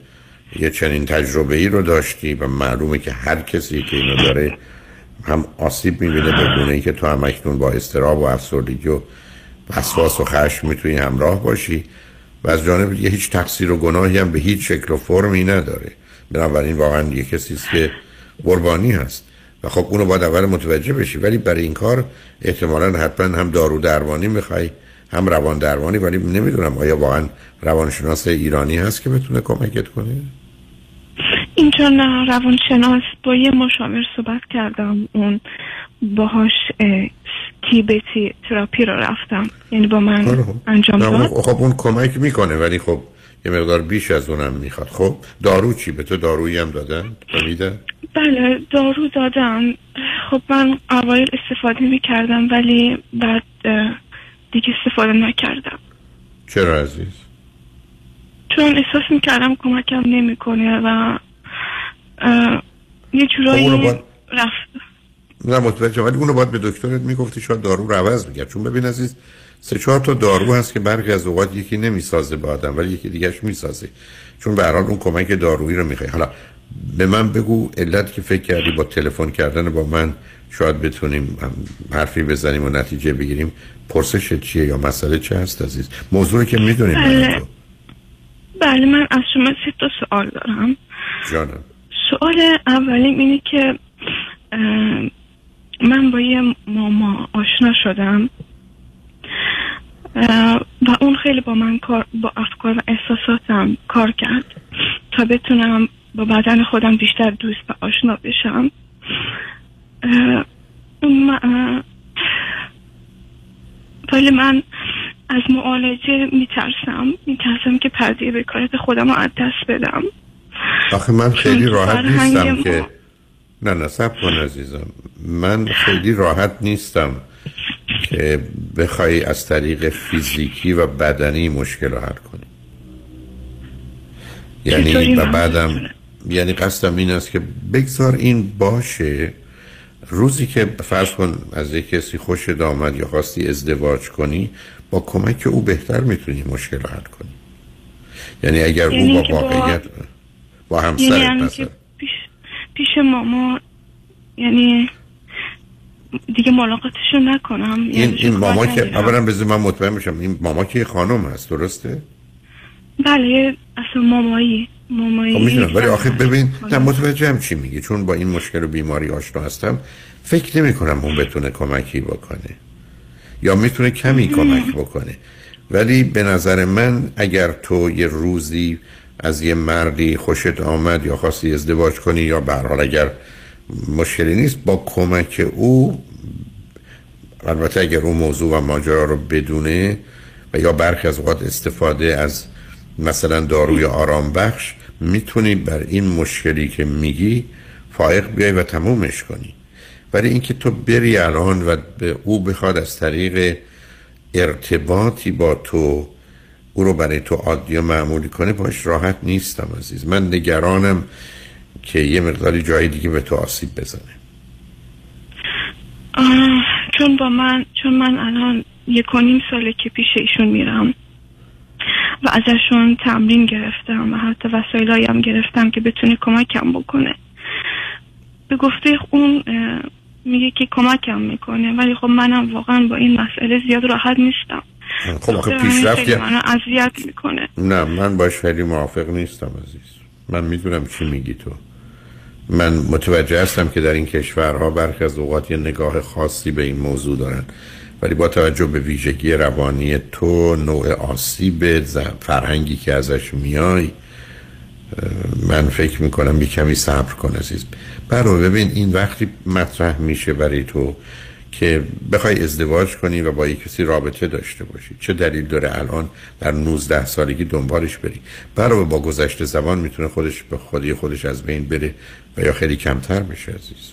یه چنین تجربه ای رو داشتی و معلومه که هر کسی که اینو داره هم آسیب می‌بینه به گونه ای که تو هم اکنون با استراب و افسردگی و وسواس و خشم می‌تونی همراه باشی و از جانب دیگه هیچ تقصیر و گناهی هم به هیچ شکل و فرمی نداره. بنابراین واقعا یه کسی است که قربانی هست. و خب اونو باید اول متوجه بشی. ولی برای این کار احتمالا حتما هم دارو درمانی می‌خوای هم روان درمانی. ولی نمی‌دونم آیا واقعا روانشناس ایرانی هست که بتونه کمکت کنه؟ اینجا نه روانشناس. با یه مشاور صحبت کردم. اون باهاش اه، تیبتی تراپی رو رفتم. یعنی با من انجام نه، اون- داد. خب اون کمک می‌کنه ولی خب یه مقدار بیش از اونم می‌خواد. خب دارو چی؟ به تو دارویی هم دادن؟ میدن بله دارو دادم خب من اوایل استفاده می‌کردم ولی بعد دیگه استفاده نکردم. چرا عزیز؟ چون احساس می‌کردم کمکم نمی‌کنه و یه خب جورایی رفت. نه متوجه ولی اونو باید به دکترت می‌گفتی شاید دارو رو عوض میگرد چون ببین عزیز سه چهار تا دارو هست که برخی از اوقات یکی نمی‌سازه به آدم ولی یکی دیگهش می‌سازه. چون به هر اون کمک دارویی رو می‌خوای. حالا به من بگو علت که فکر کردی با تلفن کردن با من شاید بتونیم حرفی بزنیم و نتیجه بگیریم. پرسش چیه یا مسئله چه هست عزیز؟ موضوع رو که می‌دونیم بله بله من از شما سه تا سوال دارم. جانم. سوال اولیم اینه که من با یه ماما آشنا شدم و اون خیلی با من کار با افکار و احساساتم کار کرد تا بتونم با بدن خودم بیشتر دوست و آشنا بشم. ولی من از معالجه میترسم میترسم که پردیه به کارت خودم رو از دست بدم. آخه من خیلی راحت نیستم که نه نه سب کن عزیزم. من خیلی راحت نیستم که بخوای از طریق فیزیکی و بدنی مشکل رو حل کنی. یعنی و بعدم یعنی قصدم این است که بگذار این باشه. روزی که فرض کن از یک کسی خوش آمد یا خواستی ازدواج کنی با کمک او بهتر می‌تونی مشکل رو حل کنی. یعنی اگر یعنی او با که با- واقعیت با یعنی همسرت مثلا که پیش, ماما یعنی دیگه ملاقاتشو نکنم. این یعنی این ماما که. اولا بذار من مطمئن بشم این ماما که یه خانم هست درسته؟ بله اصلا مامایی مامایی خب می‌دونم ولی آخه ببین نه متوجهم چی میگی چون با این مشکل و بیماری آشنا هستم فکر نمی کنم اون بتونه کمکی بکنه یا می‌تونه کمی کمک بکنه. ولی به نظر من اگر تو یه روزی از یه مردی خوشت آمد یا خواستی ازدواج کنی یا به حال اگر مشکلی نیست با کمک او البته اگر اون موضوع و ماجرا رو بدونه و یا برخی از اوقات استفاده از مثلا داروی آرام بخش می‌تونی بر این مشکلی که میگی فائق بیای و تمومش کنی. ولی اینکه تو بری الان و به او بخواد از طریق ارتباطی با تو او رو برای تو عادی و معمولی کنه باش راحت نیستم عزیز. من نگرانم که یه مقداری جای دیگه به تو آسیب بزنه. چون با من چون من الان یک و نیم ساله که پیش ایشون میرم و ازشون تمرین گرفتم و حتی وسایلایی هم گرفتم که بتونه کمکم بکنه. به گفته اون میگه که کمکم می‌کنه ولی خب منم واقعا با این مسئله زیاد راحت نیستم. خب خاطر همین پیشرفت اذیت می‌کنه. نه من باش خیلی موافق نیستم عزیز. من می‌دونم چی میگی تو. من متوجه هستم که در این کشورها برخی از اوقات یه نگاه خاصی به این موضوع دارن. ولی با توجه به ویژگی روانی تو نوع آسیب فرهنگی که ازش میای من فکر می‌کنم یه کمی صبر کن عزیز. برو ببین این وقتی مطرح میشه برای تو که بخوای ازدواج کنی و با یک کسی رابطه داشته باشی. چه دلیل داره الان در 19 سالگی دنبالش بری؟ برای با گذشت زمان می‌تونه خودش به خودی خودش از بین بره و یا خیلی کمتر بشه عزیز.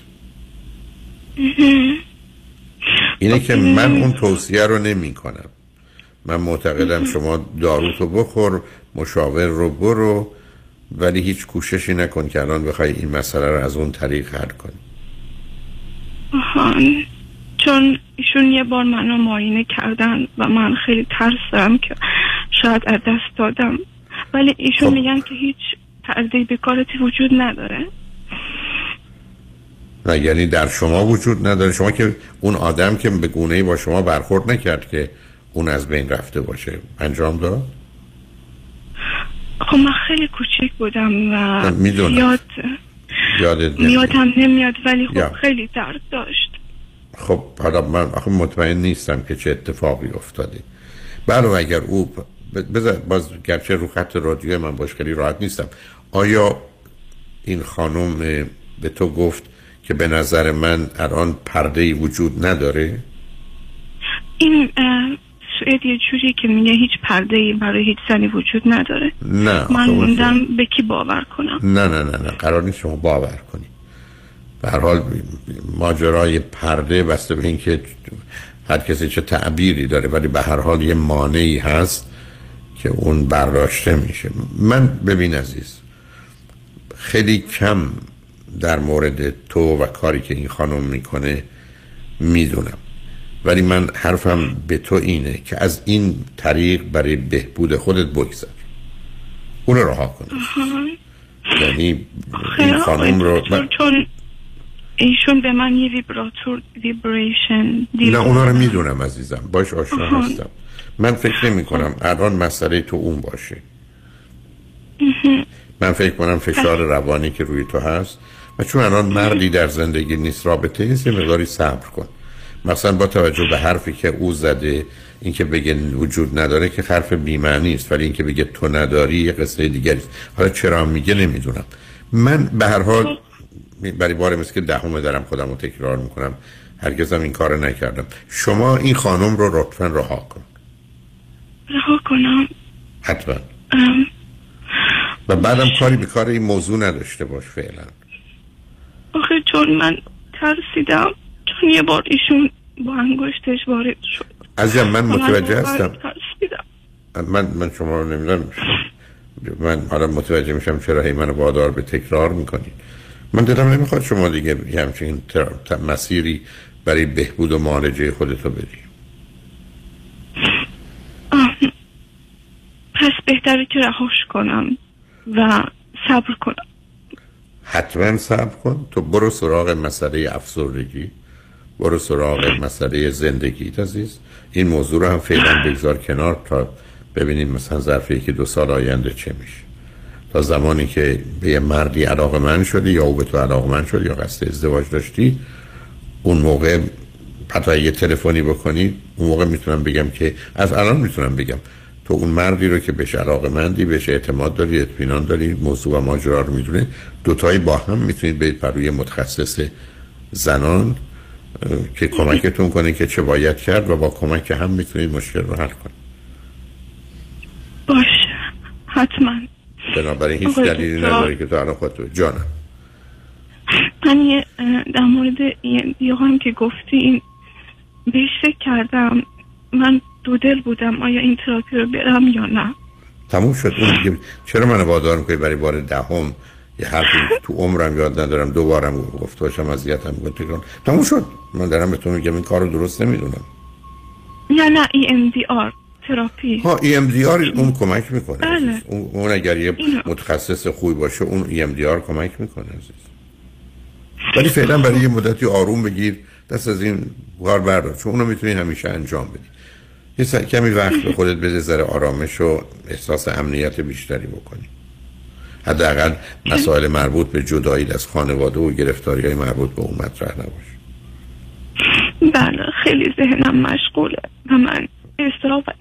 اینه که من اون توصیه رو نمی کنم من معتقدم شما داروتو بخور مشاور رو برو ولی هیچ کوششی نکن که الان بخوای این مسئله رو از اون طریق حل کنی. چون ایشون یه بار منو معاینه کردن و من خیلی ترس دارم که شاید از دست دادم. ولی ایشون خب. میگن که هیچ پرده بیکارتی وجود نداره. نه یعنی در شما وجود نداره. شما که اون آدم که به گونه با شما برخورد نکرد که اون از بین رفته باشه. انجام داد؟ خب من خیلی کوچیک بودم و. یاد یادت نمیاد. یادم نمیاد ولی خب یا. خیلی درد داشت. خب حالا من آخه مطمئن نیستم که چه اتفاقی افتاده. بله اگر او بذار باز گرچه رو خط رادیو من باش خیلی راحت نیستم. آیا این خانم به تو گفت که به نظر من الان پرده وجود نداره؟ این سوئد یه جوری که میگه هیچ پرده ای برای هیچ زنی وجود نداره. نه من موندم به کی باور کنم؟ نه نه نه نه قرار نیست شما باور کنی. به هر حال ماجرای پرده بسته به اینکه هر کسی چه تعبیری داره ولی به هر حال یه مانعی هست که اون برداشته میشه. من ببین عزیز خیلی کم در مورد تو و کاری که این خانم می‌کنه می‌دونم. ولی من حرفم به تو اینه که از این طریق برای بهبود خودت بگذر. اون رو رها کن. یعنی این خانم رو دکتر، چون ایشون به من یه ویبراتور ویبریشن نه اونا رو می‌دونم عزیزم. باش آشنا. هستم. من فکر نمی کنم الان مسئله تو اون باشه. من فکر کنم فشار روانی که روی تو هست. و چون الان مردی در زندگی نیست رابطه نیست یه مقداری صبر کن. مثلا با توجه به حرفی که او زده اینکه بگه وجود نداره که حرف بی‌معنی است ولی اینکه بگه تو نداری یه قصه دیگری است. حالا چرا میگه نمی‌دونم. من به هر حال برای بار مثل که دهمه دارم خودم رو تکرار می‌کنم. هرگزم این کار نکردم. شما این خانم رو لطفا رها کن. رها کنم؟ حتما. ام، و بعدم کاری به کار این موضوع نداشته باش فعلا. آخه چون من ترسیدم چون یه بار ایشون با انگشتش وارد شد. عزیزم من متوجه هستم. ترسیدم. من من شما رو نمی‌دونم. من حالا متوجه میشم چرا هی منو وادار به تکرار می‌کنید. من دلم نمی‌خواد شما دیگه همچین مسیری برای بهبود و معالجه خودتو آه. پس بهتره که رهاش کنم و صبر کنم. حتما صبر کن. تو برو سراغ مسئله افسردگی برو سراغ مسئله زندگیت عزیز. این موضوع رو هم فعلا بگذار کنار تا ببینیم مثلا ظرف یکی دو سال آینده چه میشه. تا زمانی که به یه مردی علاقه من شدی یا او به تو علاقه من شدی یا قصد ازدواج داشتی اون موقع حتی یه تلفنی بکنی اون موقع می‌تونم بگم که از الان می‌تونم بگم. تو اون مردی رو که بهش علاقه مندی بهش اعتماد داری اطمینان داری موضوع و ماجرا رو می‌دونه دوتایی با هم می‌تونید برید بر روی متخصص زنان که کمکتون کنه که چه باید کرد و با کمک هم می‌تونید مشکل رو حل کنید. باشه. حتما. بنابراین هیچ دلیلی. نداره که تو الان خودت جانم. من یه در مورد این هم که گفتی این بهش فکر کردم من دو دل بودم آیا این تراپی رو برم یا نه؟ تموم شد. اون دیگه چرا من وادار می‌کنی برای بار دهم؟ یه حرفی تو عمرم یاد ندارم. دو بارم گفته باشم اذیتم تکرار تموم شد. من دارم به تو میگم این کار رو درست نمی‌دونم. یا نه EMDR تراپی. ها EMDR اون کمک می‌کنه بله. اون, اگر یه. متخصص خوبی باشه اون EMDR کمک می‌کنه عزیز. ولی فعلا برای یه مدتی آروم بگیر دست از این کار بردار چون اونو می‌تونی همیشه انجام بدی. یه سر کمی وقت به خودت بده ذره آرامش و احساس امنیت بیشتری بکنی. حداقل مسائل مربوط به جدایی از خانواده و گرفتاری های مربوط به اون مطرح نباشه. بله خیلی ذهنم مشغوله و من استراب و